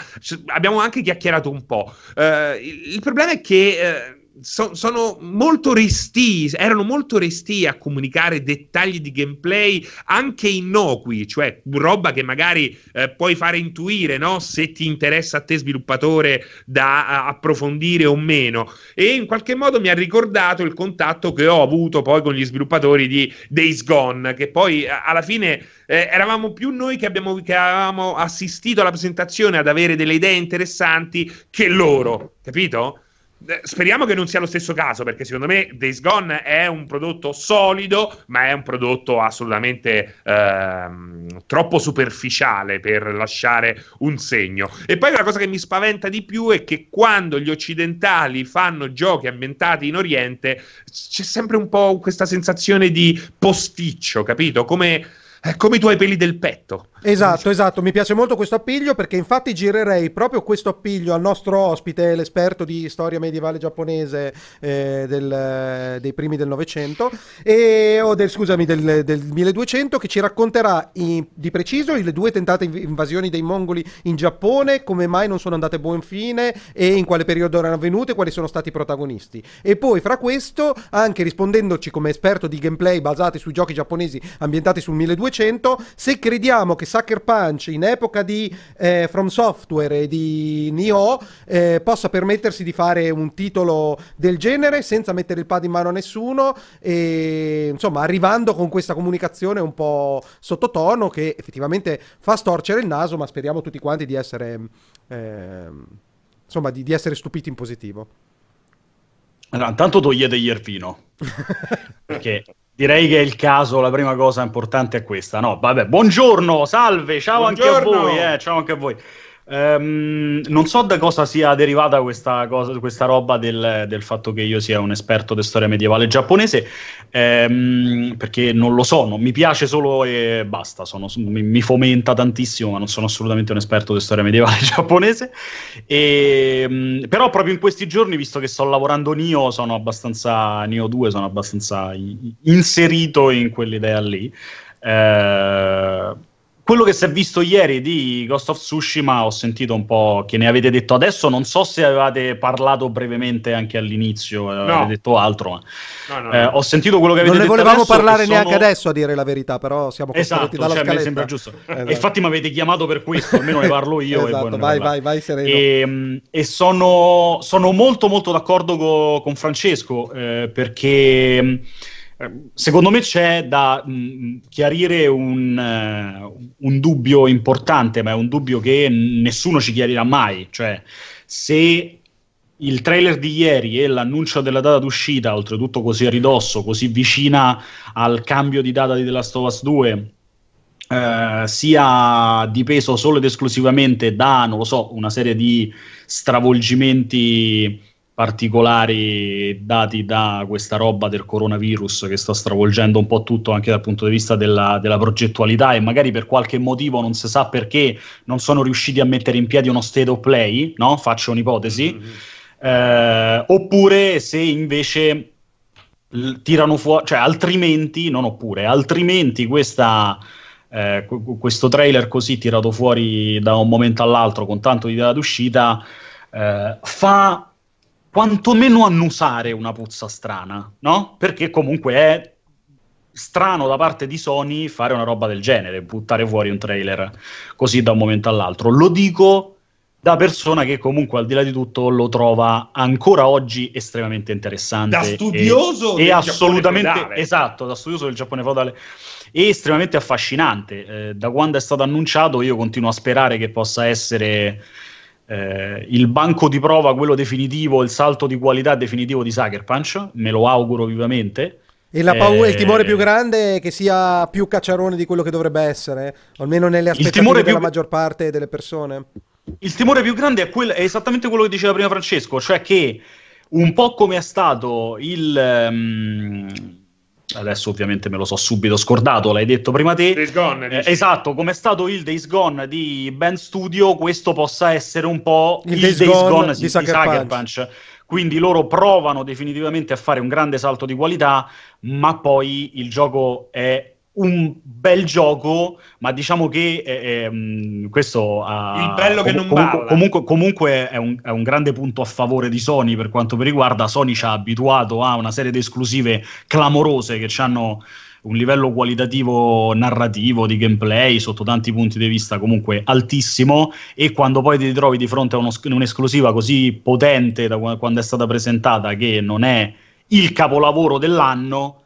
abbiamo anche chiacchierato un po'. Eh, il, il, problema è che eh, so, sono molto restii, erano molto restii a comunicare dettagli di gameplay anche innocui, cioè roba che magari eh, puoi fare intuire no? se ti interessa a te sviluppatore da a, approfondire o meno. E in qualche modo mi ha ricordato il contatto che ho avuto poi con gli sviluppatori di Days Gone, che poi alla fine eh, eravamo più noi che, abbiamo, che avevamo assistito alla presentazione ad avere delle idee interessanti che loro, capito? Eh, speriamo che non sia lo stesso caso, perché secondo me Days Gone è un prodotto solido, ma è un prodotto assolutamente ehm, troppo superficiale per lasciare un segno. E poi la cosa che mi spaventa di più è che quando gli occidentali fanno giochi ambientati in Oriente, c'è sempre un po' questa sensazione di posticcio, capito? Come è come i tuoi peli del petto. Esatto, esatto, mi piace molto questo appiglio perché infatti girerei proprio questo appiglio al nostro ospite, l'esperto di storia medievale giapponese eh, del, dei primi del Novecento, o del, scusami, del, del 1200, che ci racconterà in, di preciso le due tentate invasioni dei mongoli in Giappone, come mai non sono andate a buon fine e in quale periodo erano avvenute, quali sono stati i protagonisti. E poi fra questo, anche rispondendoci come esperto di gameplay basati sui giochi giapponesi ambientati sul 1200, se crediamo che Sucker Punch in epoca di eh, From Software e di Nioh eh, possa permettersi di fare un titolo del genere senza mettere il pad in mano a nessuno e insomma arrivando con questa comunicazione un po' sottotono che effettivamente fa storcere il naso ma speriamo tutti quanti di essere eh, insomma di, di essere stupiti in positivo. Allora, intanto toglietegli il vino [laughs] perché direi che è il caso, la prima cosa importante è questa. No, vabbè, buongiorno, salve, ciao buongiorno. anche a voi, eh, ciao anche a voi. Um, non so da cosa sia derivata questa, cosa, questa roba del, del, fatto che io sia un esperto di storia medievale giapponese, um, perché non lo so, mi piace solo e basta, sono, mi, mi, fomenta tantissimo, ma non sono assolutamente un esperto di storia medievale [laughs] giapponese. E, um, però proprio in questi giorni, visto che sto lavorando Nio, sono abbastanza, Nio 2, sono abbastanza inserito in quell'idea lì. Uh, quello che si è visto ieri di Ghost of Tsushima ho sentito un po' che ne avete detto adesso, non so se avevate parlato brevemente anche all'inizio, no. avete detto altro, ma no, no, eh, ho sentito quello che avete detto Non ne volevamo parlare sono... neanche adesso a dire la verità, però siamo costretti esatto, dalla cioè, scaletta. sembra giusto. [laughs] esatto. Infatti mi avete chiamato per questo, almeno ne parlo io. esatto, e vai, vai, vai, sereno. E, ehm, e sono, sono, molto molto d'accordo co- con Francesco, eh, perché secondo me c'è da mh, mm, chiarire un, uh, un, dubbio importante, ma è un dubbio che nessuno ci chiarirà mai. Cioè, se il trailer di ieri e l'annuncio della data d'uscita, oltretutto così a ridosso, così vicina al cambio di data di The Last of Us 2, Uh, sia dipeso solo ed esclusivamente da, non lo so, una serie di stravolgimenti particolari dati da questa roba del coronavirus che sta stravolgendo un po' tutto anche dal punto di vista della, della, progettualità e magari per qualche motivo non si sa perché non sono riusciti a mettere in piedi uno state of play, no? faccio un'ipotesi, mm-hmm. eh, oppure se invece tirano fuori, cioè altrimenti, non oppure, altrimenti questa... Eh, questo trailer così tirato fuori da un momento all'altro con tanto di data d'uscita eh, fa quantomeno annusare una puzza strana, no? Perché comunque è strano da parte di Sony fare una roba del genere, buttare fuori un trailer così da un momento all'altro. Lo dico da persona che comunque al di là di tutto lo trova ancora oggi estremamente interessante. Da studioso e, e assolutamente esatto, da studioso del Giappone feudale e estremamente affascinante. Eh, da quando è stato annunciato io continuo a sperare che possa essere eh, il banco di prova, quello definitivo, il salto di qualità definitivo di Sucker Punch, me lo auguro vivamente. E la paura, eh, il timore più grande è che sia più cacciarone di quello che dovrebbe essere, almeno nelle aspettative della più... maggior parte delle persone. Il timore più grande è, quel, è, esattamente quello che diceva prima Francesco, cioè che un po' come è stato il... Um, adesso ovviamente me lo so subito scordato, l'hai detto prima te. Days Gone. Eh, esatto, come è stato il Days Gone di Ben Studio, questo possa essere un po' il, il Days, Days, Gone, Gone di, di Sucker, Sucker Punch. Punch. Quindi loro provano definitivamente a fare un grande salto di qualità, ma poi il gioco è un bel gioco, ma diciamo che eh, eh, questo ha, il bello che com- non comunque, comunque, comunque è, un, è, un, grande punto a favore di Sony per quanto mi riguarda. Sony ci ha abituato a una serie di esclusive clamorose che hanno un livello qualitativo narrativo, di gameplay sotto tanti punti di vista comunque altissimo. E quando poi ti trovi di fronte a uno, un'esclusiva così potente da quando è stata presentata che non è il capolavoro dell'anno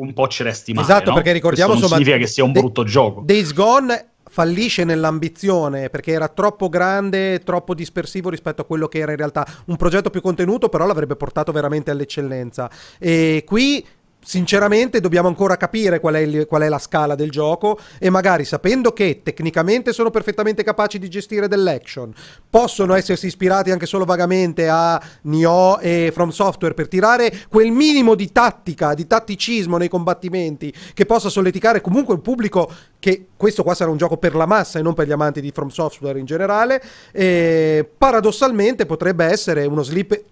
un po' ci resti male. Esatto, no? perché ricordiamo Questo non significa che sia un brutto gioco. Days Gone fallisce nell'ambizione perché era troppo grande, troppo dispersivo rispetto a quello che era in realtà un progetto più contenuto, però l'avrebbe portato veramente all'eccellenza. E qui sinceramente dobbiamo ancora capire qual è, il, qual è, la scala del gioco e magari sapendo che tecnicamente sono perfettamente capaci di gestire dell'action, possono essersi ispirati anche solo vagamente a Nioh e From Software per tirare quel minimo di tattica, di tatticismo nei combattimenti che possa solleticare comunque un pubblico che questo qua sarà un gioco per la massa e non per gli amanti di From Software in generale, paradossalmente potrebbe essere uno slip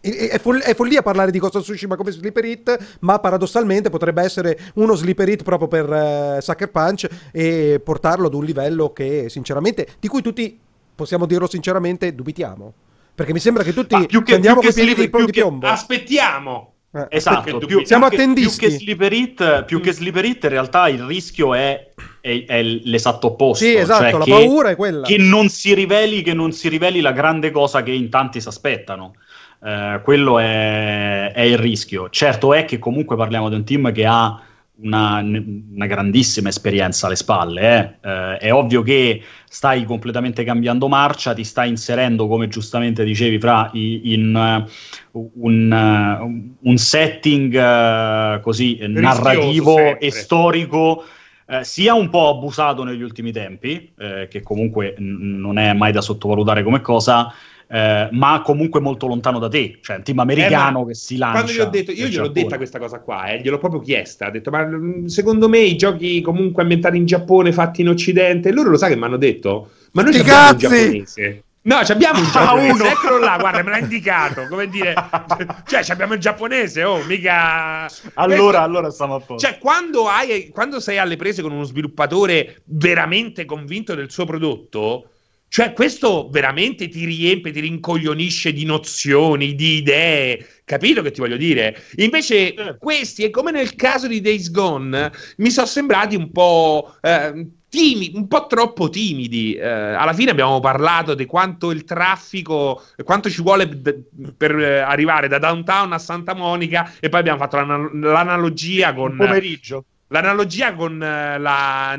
è, fol- è, follia parlare di Ghost of Tsushima come sleeper hit, ma paradossalmente potrebbe essere uno sleeper hit proprio per uh, Sucker Punch e portarlo ad un livello che sinceramente, di cui tutti, possiamo dirlo sinceramente, dubitiamo. Perché mi sembra che tutti ah, più che, andiamo più i piedi di piombo. Aspettiamo. Eh, esatto, più, siamo attendisti. Più che, sleeper hit, più che sleeper hit, in realtà il rischio è, è, è l'esatto opposto. Sì, esatto, cioè la che, paura è quella. Che non, si riveli, che non si riveli la grande cosa che in tanti si aspettano. Eh, quello è, è, il rischio. Certo è che comunque parliamo di un team che ha una, una grandissima esperienza alle spalle. Eh. Eh, è ovvio che stai completamente cambiando marcia, ti stai inserendo, come giustamente dicevi, fra i, in uh, un, uh, un, setting così Rischioso narrativo sempre. e storico. Eh, sia un po' abusato negli ultimi tempi, eh, che comunque n- non è mai da sottovalutare come cosa, eh, ma comunque molto lontano da te, cioè un team americano eh, che si lancia. Quando gli ho detto, io gliel'ho detta questa cosa qua, eh, gliel'ho proprio chiesta, ha detto, ma mm, secondo me i giochi comunque ambientati in Giappone, fatti in Occidente, loro lo sai che mi hanno detto? Ma noi abbiamo un [laughs] giapponese. No, abbiamo un ah, giapponese, ah, eccolo là, guarda, me l'ha indicato, come dire, [laughs] cioè abbiamo il giapponese, oh, mica... Allora, Questo... allora stiamo a posto. Cioè, quando, hai, quando sei alle prese con uno sviluppatore veramente convinto del suo prodotto, cioè, questo veramente ti riempie, ti rincoglionisce di nozioni, di idee. Capito che ti voglio dire? Invece, certo. questi, e come nel caso di Days Gone, mi sono sembrati un po'. Eh, timidi, un po' troppo timidi. Eh, alla fine abbiamo parlato di quanto il traffico, quanto ci vuole d- per arrivare da downtown a Santa Monica, e poi abbiamo fatto l'an- l'analogia con. Un pomeriggio L'analogia con eh, la,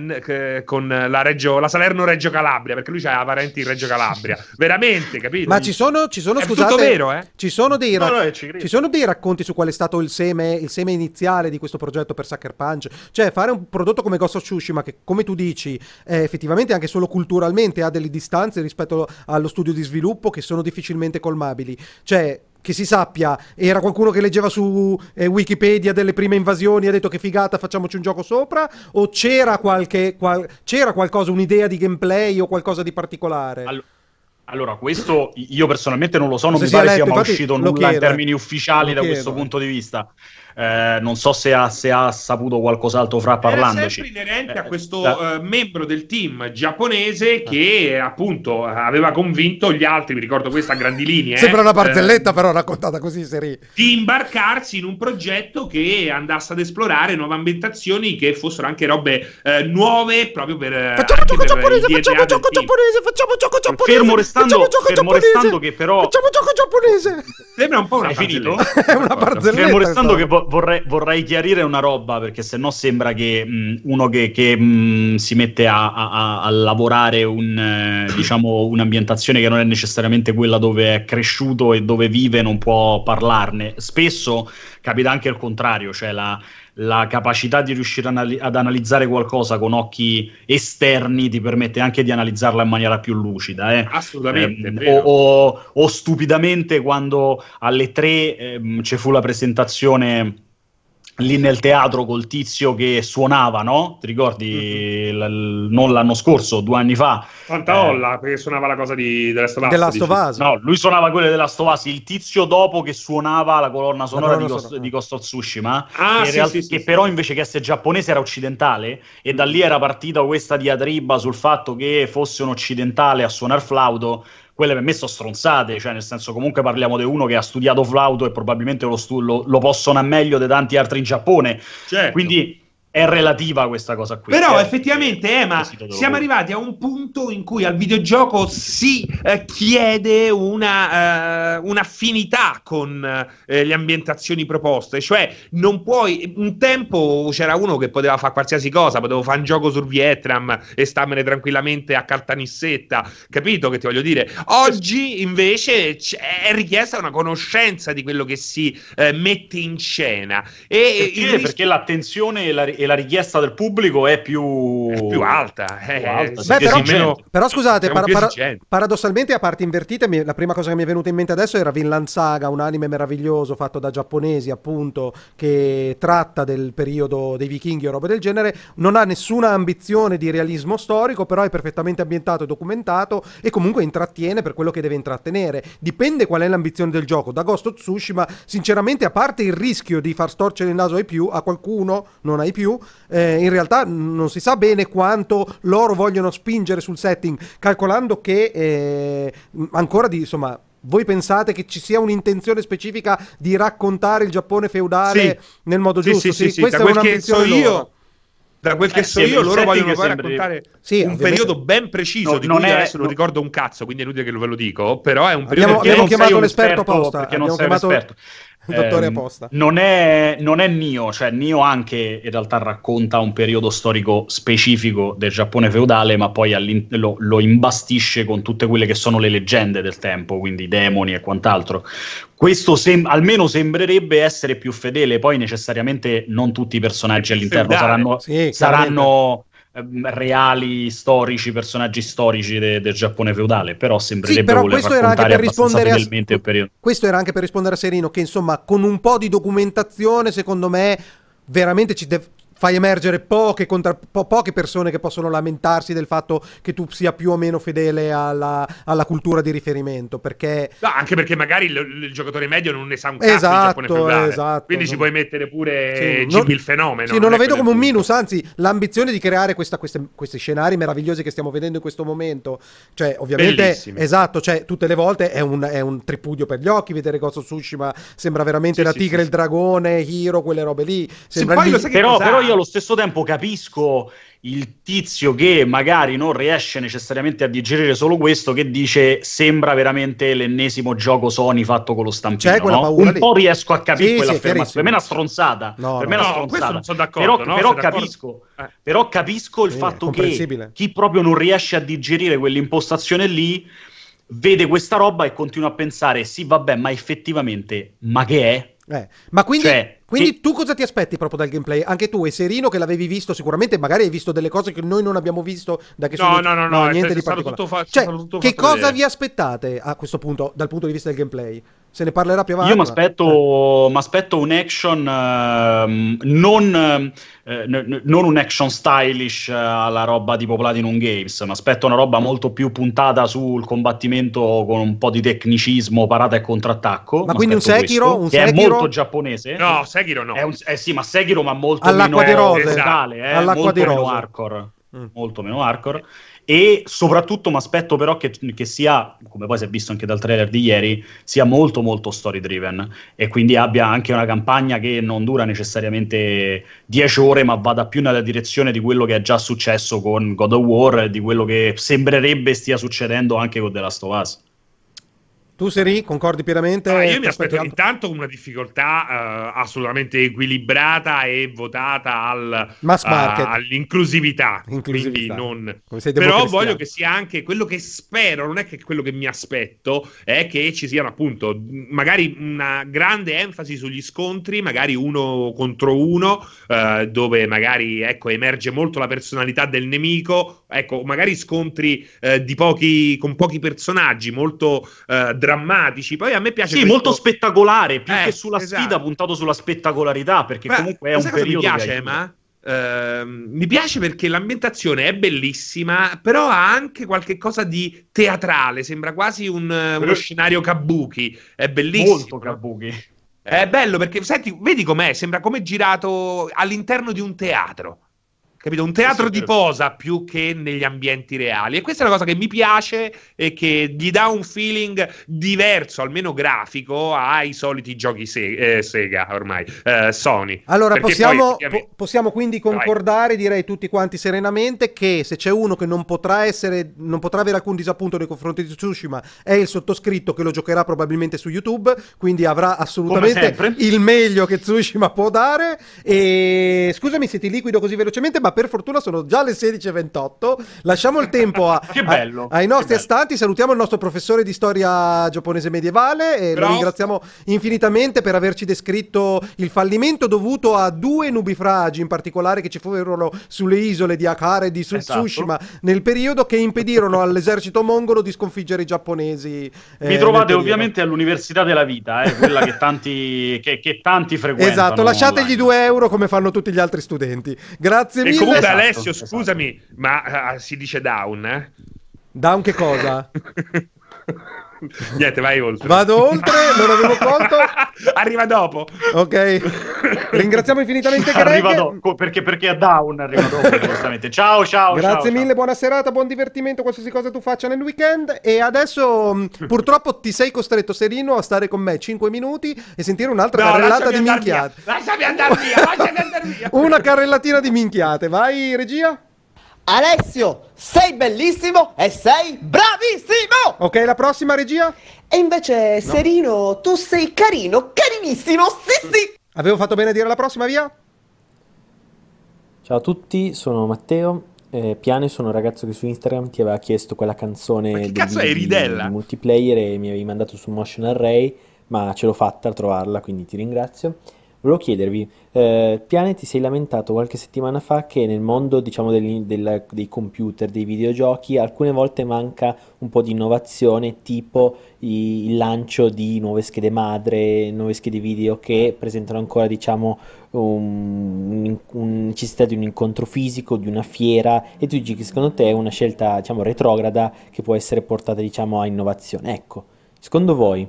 con la, Reggio, la Salerno Reggio Calabria, perché lui ha parenti in Reggio Calabria, veramente, capito? Ma ci sono, ci sono è scusate, tutto vero, eh? Ci sono, dei ra- no, no, ci, ci sono dei racconti su qual è stato il seme, il seme, iniziale di questo progetto per Sucker Punch? Cioè, fare un prodotto come Ghost of Tsushima, che come tu dici, effettivamente anche solo culturalmente ha delle distanze rispetto allo studio di sviluppo che sono difficilmente colmabili. Cioè, che si sappia, era qualcuno che leggeva su eh, Wikipedia delle prime invasioni e ha detto che figata, facciamoci un gioco sopra? O c'era, qualche, qual- c'era qualcosa, un'idea di gameplay o qualcosa di particolare? All- allora, questo io personalmente non lo so, non mi pare sia mai uscito nulla chiedo, in termini ufficiali da chiedo. questo punto di vista. Eh, non so se ha, se ha, saputo qualcos'altro fra parlandoci. Era sempre inerente a eh, questo eh, uh, membro del team giapponese che appunto aveva convinto gli altri, mi ricordo questa a grandi linee. Sembra una barzelletta però raccontata così seri. Di imbarcarsi in un progetto che andasse ad esplorare nuove ambientazioni che fossero anche robe nuove proprio per... Facciamo gioco giapponese, facciamo gioco giapponese, facciamo gioco giapponese. Fermo restando, fermo restando che però... Facciamo gioco giapponese. Sembra un po' una È finito? È una barzelletta. Fermo restando che vorrei, vorrei, chiarire una roba perché se no sembra che mh, uno che, che mh, si mette a, a, a lavorare un, eh, diciamo, un'ambientazione che non è necessariamente quella dove è cresciuto e dove vive non può parlarne. Spesso capita anche il contrario, cioè la, la capacità di riuscire ad analizzare qualcosa con occhi esterni ti permette anche di analizzarla in maniera più lucida. Eh? Assolutamente. Eh, o, o, o, stupidamente quando alle tre eh, ci fu la presentazione lì nel teatro col tizio che suonava, no? Ti ricordi? Mm-hmm. L- non l'anno scorso, due anni fa. Tanta eh, olla, perché suonava la cosa di. Della Stovaz. No, lui suonava quelle della Stovaz. Il tizio dopo che suonava la colonna sonora la di, Ghost, sonora. di Ghost of Tsushima, ah, che, sì, real- sì, sì, che però invece che essere giapponese era occidentale, e da lì era partita questa diatriba sul fatto che fosse un occidentale a suonare flauto quelle per me sono stronzate, cioè nel senso comunque parliamo di uno che ha studiato flauto e probabilmente lo, stu- lo, lo possono a meglio di tanti altri in Giappone. Certo. Quindi è relativa questa cosa qui. Però eh, effettivamente, Emma, siamo arrivati a un punto in cui al videogioco si eh, chiede una, uh, un'affinità con uh, le ambientazioni proposte, cioè non puoi, un tempo c'era uno che poteva fare qualsiasi cosa, potevo fare un gioco sul Vietnam e starmene tranquillamente a Caltanissetta, capito che ti voglio dire? Oggi invece è richiesta una conoscenza di quello che si uh, mette in scena. E perché, ris- perché l'attenzione e la e la richiesta del pubblico è più, è più alta. È più alta Beh, però, meno... però, scusate, para- para- paradossalmente a parte invertite, la prima cosa che mi è venuta in mente adesso era Vinland Saga, un anime meraviglioso fatto da giapponesi appunto che tratta del periodo dei vichinghi o roba del genere, non ha nessuna ambizione di realismo storico, però è perfettamente ambientato e documentato e comunque intrattiene per quello che deve intrattenere. Dipende qual è l'ambizione del gioco. Da Ghost of Tsushima, sinceramente, a parte il rischio di far storcere il naso ai più, a qualcuno non ai più, più, eh, in realtà non si sa bene quanto loro vogliono spingere sul setting, calcolando che eh, ancora di insomma voi pensate che ci sia un'intenzione specifica di raccontare il Giappone feudale sì. nel modo sì, giusto? Sì, sì, sì. Questa da è un'ambizione so io, da quel che eh, so io, loro vogliono poi raccontare sì, un periodo ben preciso no, di cui è, adesso non ricordo un cazzo, quindi è inutile che ve lo dico, però è un periodo abbiamo, abbiamo chiamato l'esperto apposta, abbiamo chiamato esperto dottore eh, apposta. Non è, non è Nio, cioè Nio anche in realtà racconta un periodo storico specifico del Giappone feudale, ma poi lo, lo, imbastisce con tutte quelle che sono le leggende del tempo, quindi demoni e quant'altro. Questo sem- almeno sembrerebbe essere più fedele, poi necessariamente non tutti i personaggi all'interno feudale. saranno, sì, saranno Ehm, reali storici, personaggi storici de- del Giappone feudale, però sembrerebbe sì, però voler questo era anche per rispondere a, Questo era anche per rispondere a Serino, che insomma con un po' di documentazione, secondo me, veramente ci deve fai emergere poche, contra, po- poche, persone che possono lamentarsi del fatto che tu sia più o meno fedele alla, alla cultura di riferimento. Perché... No, anche perché magari il, il, giocatore medio non ne sa un cazzo esatto, feudale, esatto. Quindi ci puoi mettere pure sì, non, il fenomeno. Sì, non, lo vedo come un minus, anzi, l'ambizione di creare questa, queste, questi scenari meravigliosi che stiamo vedendo in questo momento. Cioè, ovviamente, Bellissimi. esatto, cioè, tutte le volte è un, è un, tripudio per gli occhi vedere Ghost of Tsushima, sembra veramente sì, la tigre, il dragone, Hiro, quelle robe lì. Sembra lì... Però, però io allo stesso tempo capisco il tizio che magari non riesce necessariamente a digerire solo questo, che dice sembra veramente l'ennesimo gioco Sony fatto con lo stampino. C'è no? Un lì. po' riesco a capire sì, quell'affermazione. Sì, per me è una stronzata. No, per no, me è una stronzata. non sono d'accordo. Però, no? però capisco, eh. però capisco il fatto che chi proprio non riesce a digerire quell'impostazione lì vede questa roba e continua a pensare: sì, vabbè, ma effettivamente, ma che è? Eh, ma quindi, cioè, quindi che... tu cosa ti aspetti proprio dal gameplay? Anche tu e Serino che l'avevi visto sicuramente, magari hai visto delle cose che noi non abbiamo visto da che no, sono... No, no, no, no, niente di particolare. Fa- cioè, che cosa vedere. vi aspettate a questo punto dal punto di vista del gameplay? Se ne parlerà più avanti. Io mi aspetto, eh. un action uh, non, uh, n- non, un action stylish uh, alla roba tipo Platinum Games, mi aspetto una roba molto più puntata sul combattimento con un po' di tecnicismo, parata e contrattacco. Ma quindi un Sekiro? Questo, un che Sekiro? è molto giapponese. No, Sekiro no. Un, eh sì, ma Sekiro ma molto All'acqua meno di rose. Esatto. Eh, All'acqua molto di rose. meno hardcore. Mm. Molto meno hardcore e soprattutto mi aspetto però che, che, sia, come poi si è visto anche dal trailer di ieri, sia molto molto story driven e quindi abbia anche una campagna che non dura necessariamente 10 ore ma vada più nella direzione di quello che è già successo con God of War e di quello che sembrerebbe stia succedendo anche con The Last of Us. Tu Seri, concordi pienamente? Ah, io mi aspetto altro? intanto una difficoltà uh, assolutamente equilibrata e votata al, Mass market. Uh, all'inclusività. Inclusività. Non... Però voglio che sia anche quello che spero, non è che quello che mi aspetto, è che ci siano appunto magari una grande enfasi sugli scontri, magari uno contro uno, uh, dove magari ecco, emerge molto la personalità del nemico, ecco, magari scontri di pochi, con pochi personaggi, molto uh, drammatici. Poi a me piace. Sì, questo... molto spettacolare, più eh, che sulla esatto. sfida, puntato sulla spettacolarità, perché Beh, comunque è un periodo. Mi piace, ma. Uh, mi piace perché l'ambientazione è bellissima, però ha anche qualche cosa di teatrale. Sembra quasi un, uno scenario kabuki. È bellissimo. Molto kabuki. È bello perché, senti, vedi com'è? Sembra come girato all'interno di un teatro capito? Un teatro di posa più che negli ambienti reali. E questa è una cosa che mi piace e che gli dà un feeling diverso, almeno grafico, ai soliti giochi se- eh, Sega ormai, eh, Sony. Allora, possiamo, poi, po- possiamo, quindi concordare, Vai. direi tutti quanti serenamente, che se c'è uno che non potrà essere, non potrà avere alcun disappunto nei confronti di Tsushima, è il sottoscritto che lo giocherà probabilmente su YouTube, quindi avrà assolutamente il meglio che Tsushima può dare. E scusami se ti liquido così velocemente, ma ma per fortuna sono già le 16.28. Lasciamo il [laughs] tempo a, a, ai nostri astanti. Salutiamo il nostro professore di storia giapponese medievale e Bravo. lo ringraziamo infinitamente per averci descritto il fallimento dovuto a due nubifragi in particolare che ci furono sulle isole di Akara e di Tsushima esatto. nel periodo che impedirono [laughs] all'esercito mongolo di sconfiggere i giapponesi. Eh, Mi trovate ovviamente all'Università della Vita, eh, quella che tanti, che, che tanti frequentano. Esatto, lasciategli online. 2 euro come fanno tutti gli altri studenti. Grazie mille comunque esatto, Alessio, esatto. scusami, ma uh, si dice down, eh? Down che cosa? [laughs] Niente, vai oltre. Vado oltre, non avevo conto. [laughs] arriva dopo. Ok. [laughs] Ringraziamo infinitamente [laughs] Greg. Arriva dopo, perché, perché è down, arriva dopo, [laughs] giustamente. Ciao, ciao, Grazie ciao, mille, ciao. buona serata, buon divertimento, qualsiasi cosa tu faccia nel weekend. E adesso, mm, [laughs] purtroppo, ti sei costretto, Serino, a stare con me 5 minuti e sentire un'altra no, carrellata di minchiate. Lasciami andare via, lasciami andare via. Una carrellatina di minchiate. Vai, regia. Alessio, sei bellissimo e sei bravissimo! Ok, la prossima regia? E invece, no. Serino, tu sei carino, carinissimo, sì sì! Avevo fatto bene a dire la prossima, via? Ciao a tutti, sono Matteo. Eh, Piane, sono un ragazzo che su Instagram ti aveva chiesto quella canzone di, di, di multiplayer e mi avevi mandato su Motion Array, ma ce l'ho fatta a trovarla, quindi ti ringrazio. Volevo chiedervi, eh, Piane ti sei lamentato qualche settimana fa che nel mondo diciamo, del, del, dei computer, dei videogiochi, alcune volte manca un po' di innovazione, tipo i, il lancio di nuove schede madre, nuove schede video che presentano ancora diciamo, un, un, necessità di un incontro fisico, di una fiera, e tu dici che secondo te è una scelta diciamo, retrograda che può essere portata diciamo, a innovazione. Ecco, secondo voi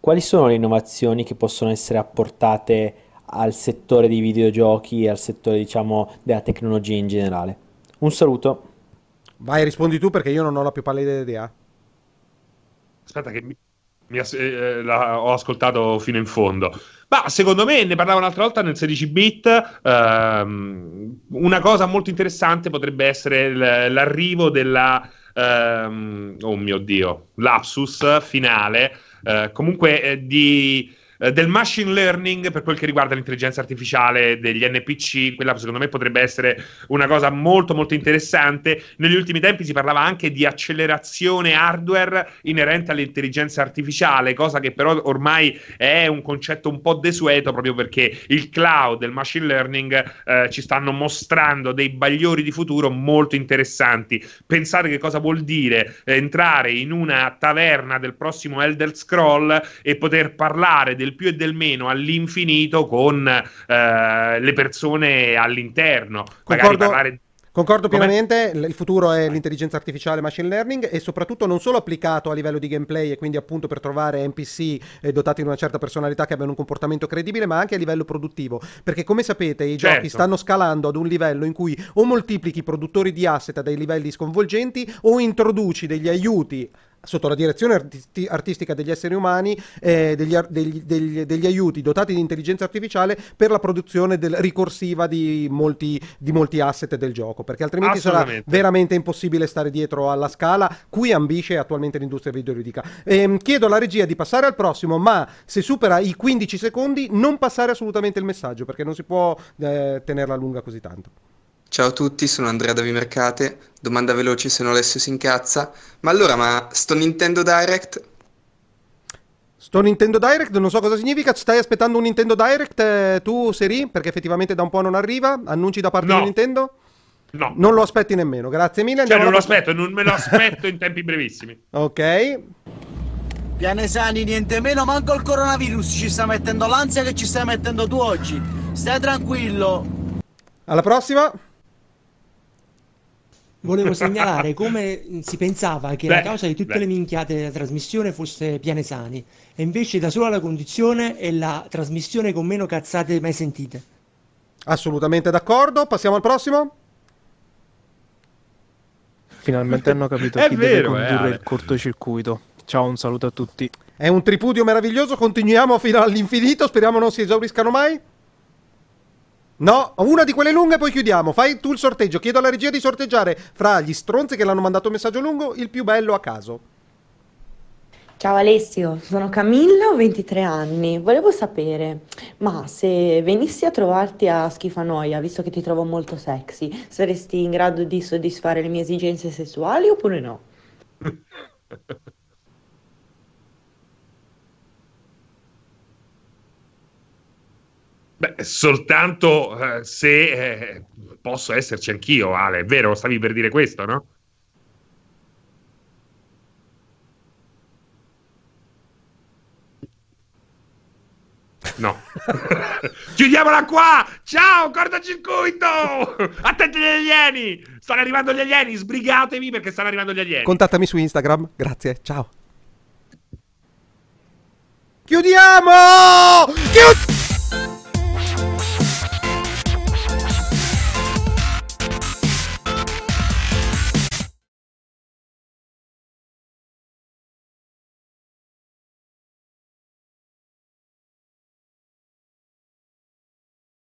quali sono le innovazioni che possono essere apportate al settore dei videogiochi e al settore, diciamo, della tecnologia in generale? Un saluto. Vai, rispondi tu perché io non ho la più pallida idea. Aspetta che mi, mi eh, la, ho ascoltato fino in fondo. Ma secondo me ne parlavo un'altra volta nel 16 bit. Ehm, una cosa molto interessante potrebbe essere l- l'arrivo della. Ehm, oh mio dio, lapsus finale eh, comunque eh, di eh, del machine learning per quel che riguarda l'intelligenza artificiale degli NPC, quella secondo me potrebbe essere una cosa molto molto interessante. Negli ultimi tempi si parlava anche di accelerazione hardware inerente all'intelligenza artificiale, cosa che però ormai è un concetto un po' desueto proprio perché il cloud e il machine learning eh, ci stanno mostrando dei bagliori di futuro molto interessanti. Pensate che cosa vuol dire entrare in una taverna del prossimo Elder Scroll e poter parlare del del più e del meno all'infinito con eh, le persone all'interno. Concordo. Magari Concordo pienamente, il futuro è l'intelligenza artificiale machine learning e soprattutto non solo applicato a livello di gameplay e quindi appunto per trovare NPC eh, dotati di una certa personalità che abbiano un comportamento credibile, ma anche a livello produttivo, perché come sapete i certo. giochi stanno scalando ad un livello in cui o moltiplichi i produttori di asset a dei livelli sconvolgenti o introduci degli aiuti sotto la direzione artisti- artistica degli esseri umani, eh, degli, ar- degli, degli, degli, aiuti dotati di intelligenza artificiale per la produzione del, ricorsiva di molti, di molti, asset del gioco, perché altrimenti sarà veramente impossibile stare dietro alla scala cui ambisce attualmente l'industria videoludica. Eh, chiedo alla regia di passare al prossimo, ma se supera i 15 secondi non passare assolutamente il messaggio, perché non si può eh, tenerla lunga così tanto. Ciao a tutti, sono Andrea da Vimercate. Domanda veloce se non Alessio si incazza. Ma allora, ma sto Nintendo Direct? Sto Nintendo Direct, non so cosa significa. Stai aspettando un Nintendo Direct eh, tu, Seri? Perché effettivamente da un po' non arriva. Annunci da parte no. di Nintendo? No. Non lo aspetti nemmeno. Grazie mille. Cioè, non lo aspetto, non me lo aspetto in tempi brevissimi. [laughs] Ok. Pianesani, niente meno, manco il coronavirus ci sta mettendo l'ansia che ci stai mettendo tu oggi. Stai tranquillo. Alla prossima volevo segnalare come si pensava che beh, la causa di tutte beh. le minchiate della trasmissione fosse Pianesani e invece da sola la condizione è la trasmissione con meno cazzate mai sentite. Assolutamente d'accordo, passiamo al prossimo. Finalmente hanno capito chi vero, deve condurre eh, il cortocircuito. Ciao, un saluto a tutti. È un tripudio meraviglioso, continuiamo fino all'infinito, speriamo non si esauriscano mai. No, una di quelle lunghe poi chiudiamo. Fai tu il sorteggio. Chiedo alla regia di sorteggiare fra gli stronzi che l'hanno mandato un messaggio lungo il più bello a caso. Ciao Alessio, sono Camilla, ho 23 anni. Volevo sapere, ma se venissi a trovarti a Schifanoia, visto che ti trovo molto sexy, saresti in grado di soddisfare le mie esigenze sessuali oppure no? [laughs] Beh, soltanto eh, se eh, posso esserci anch'io, Ale, è vero? Stavi per dire questo, no? No. [laughs] Chiudiamola qua! Ciao, cortocircuito! Attenti agli alieni! Stanno arrivando gli alieni, sbrigatevi perché stanno arrivando gli alieni. Contattami su Instagram, grazie, ciao. Chiudiamo! Chiudiamo!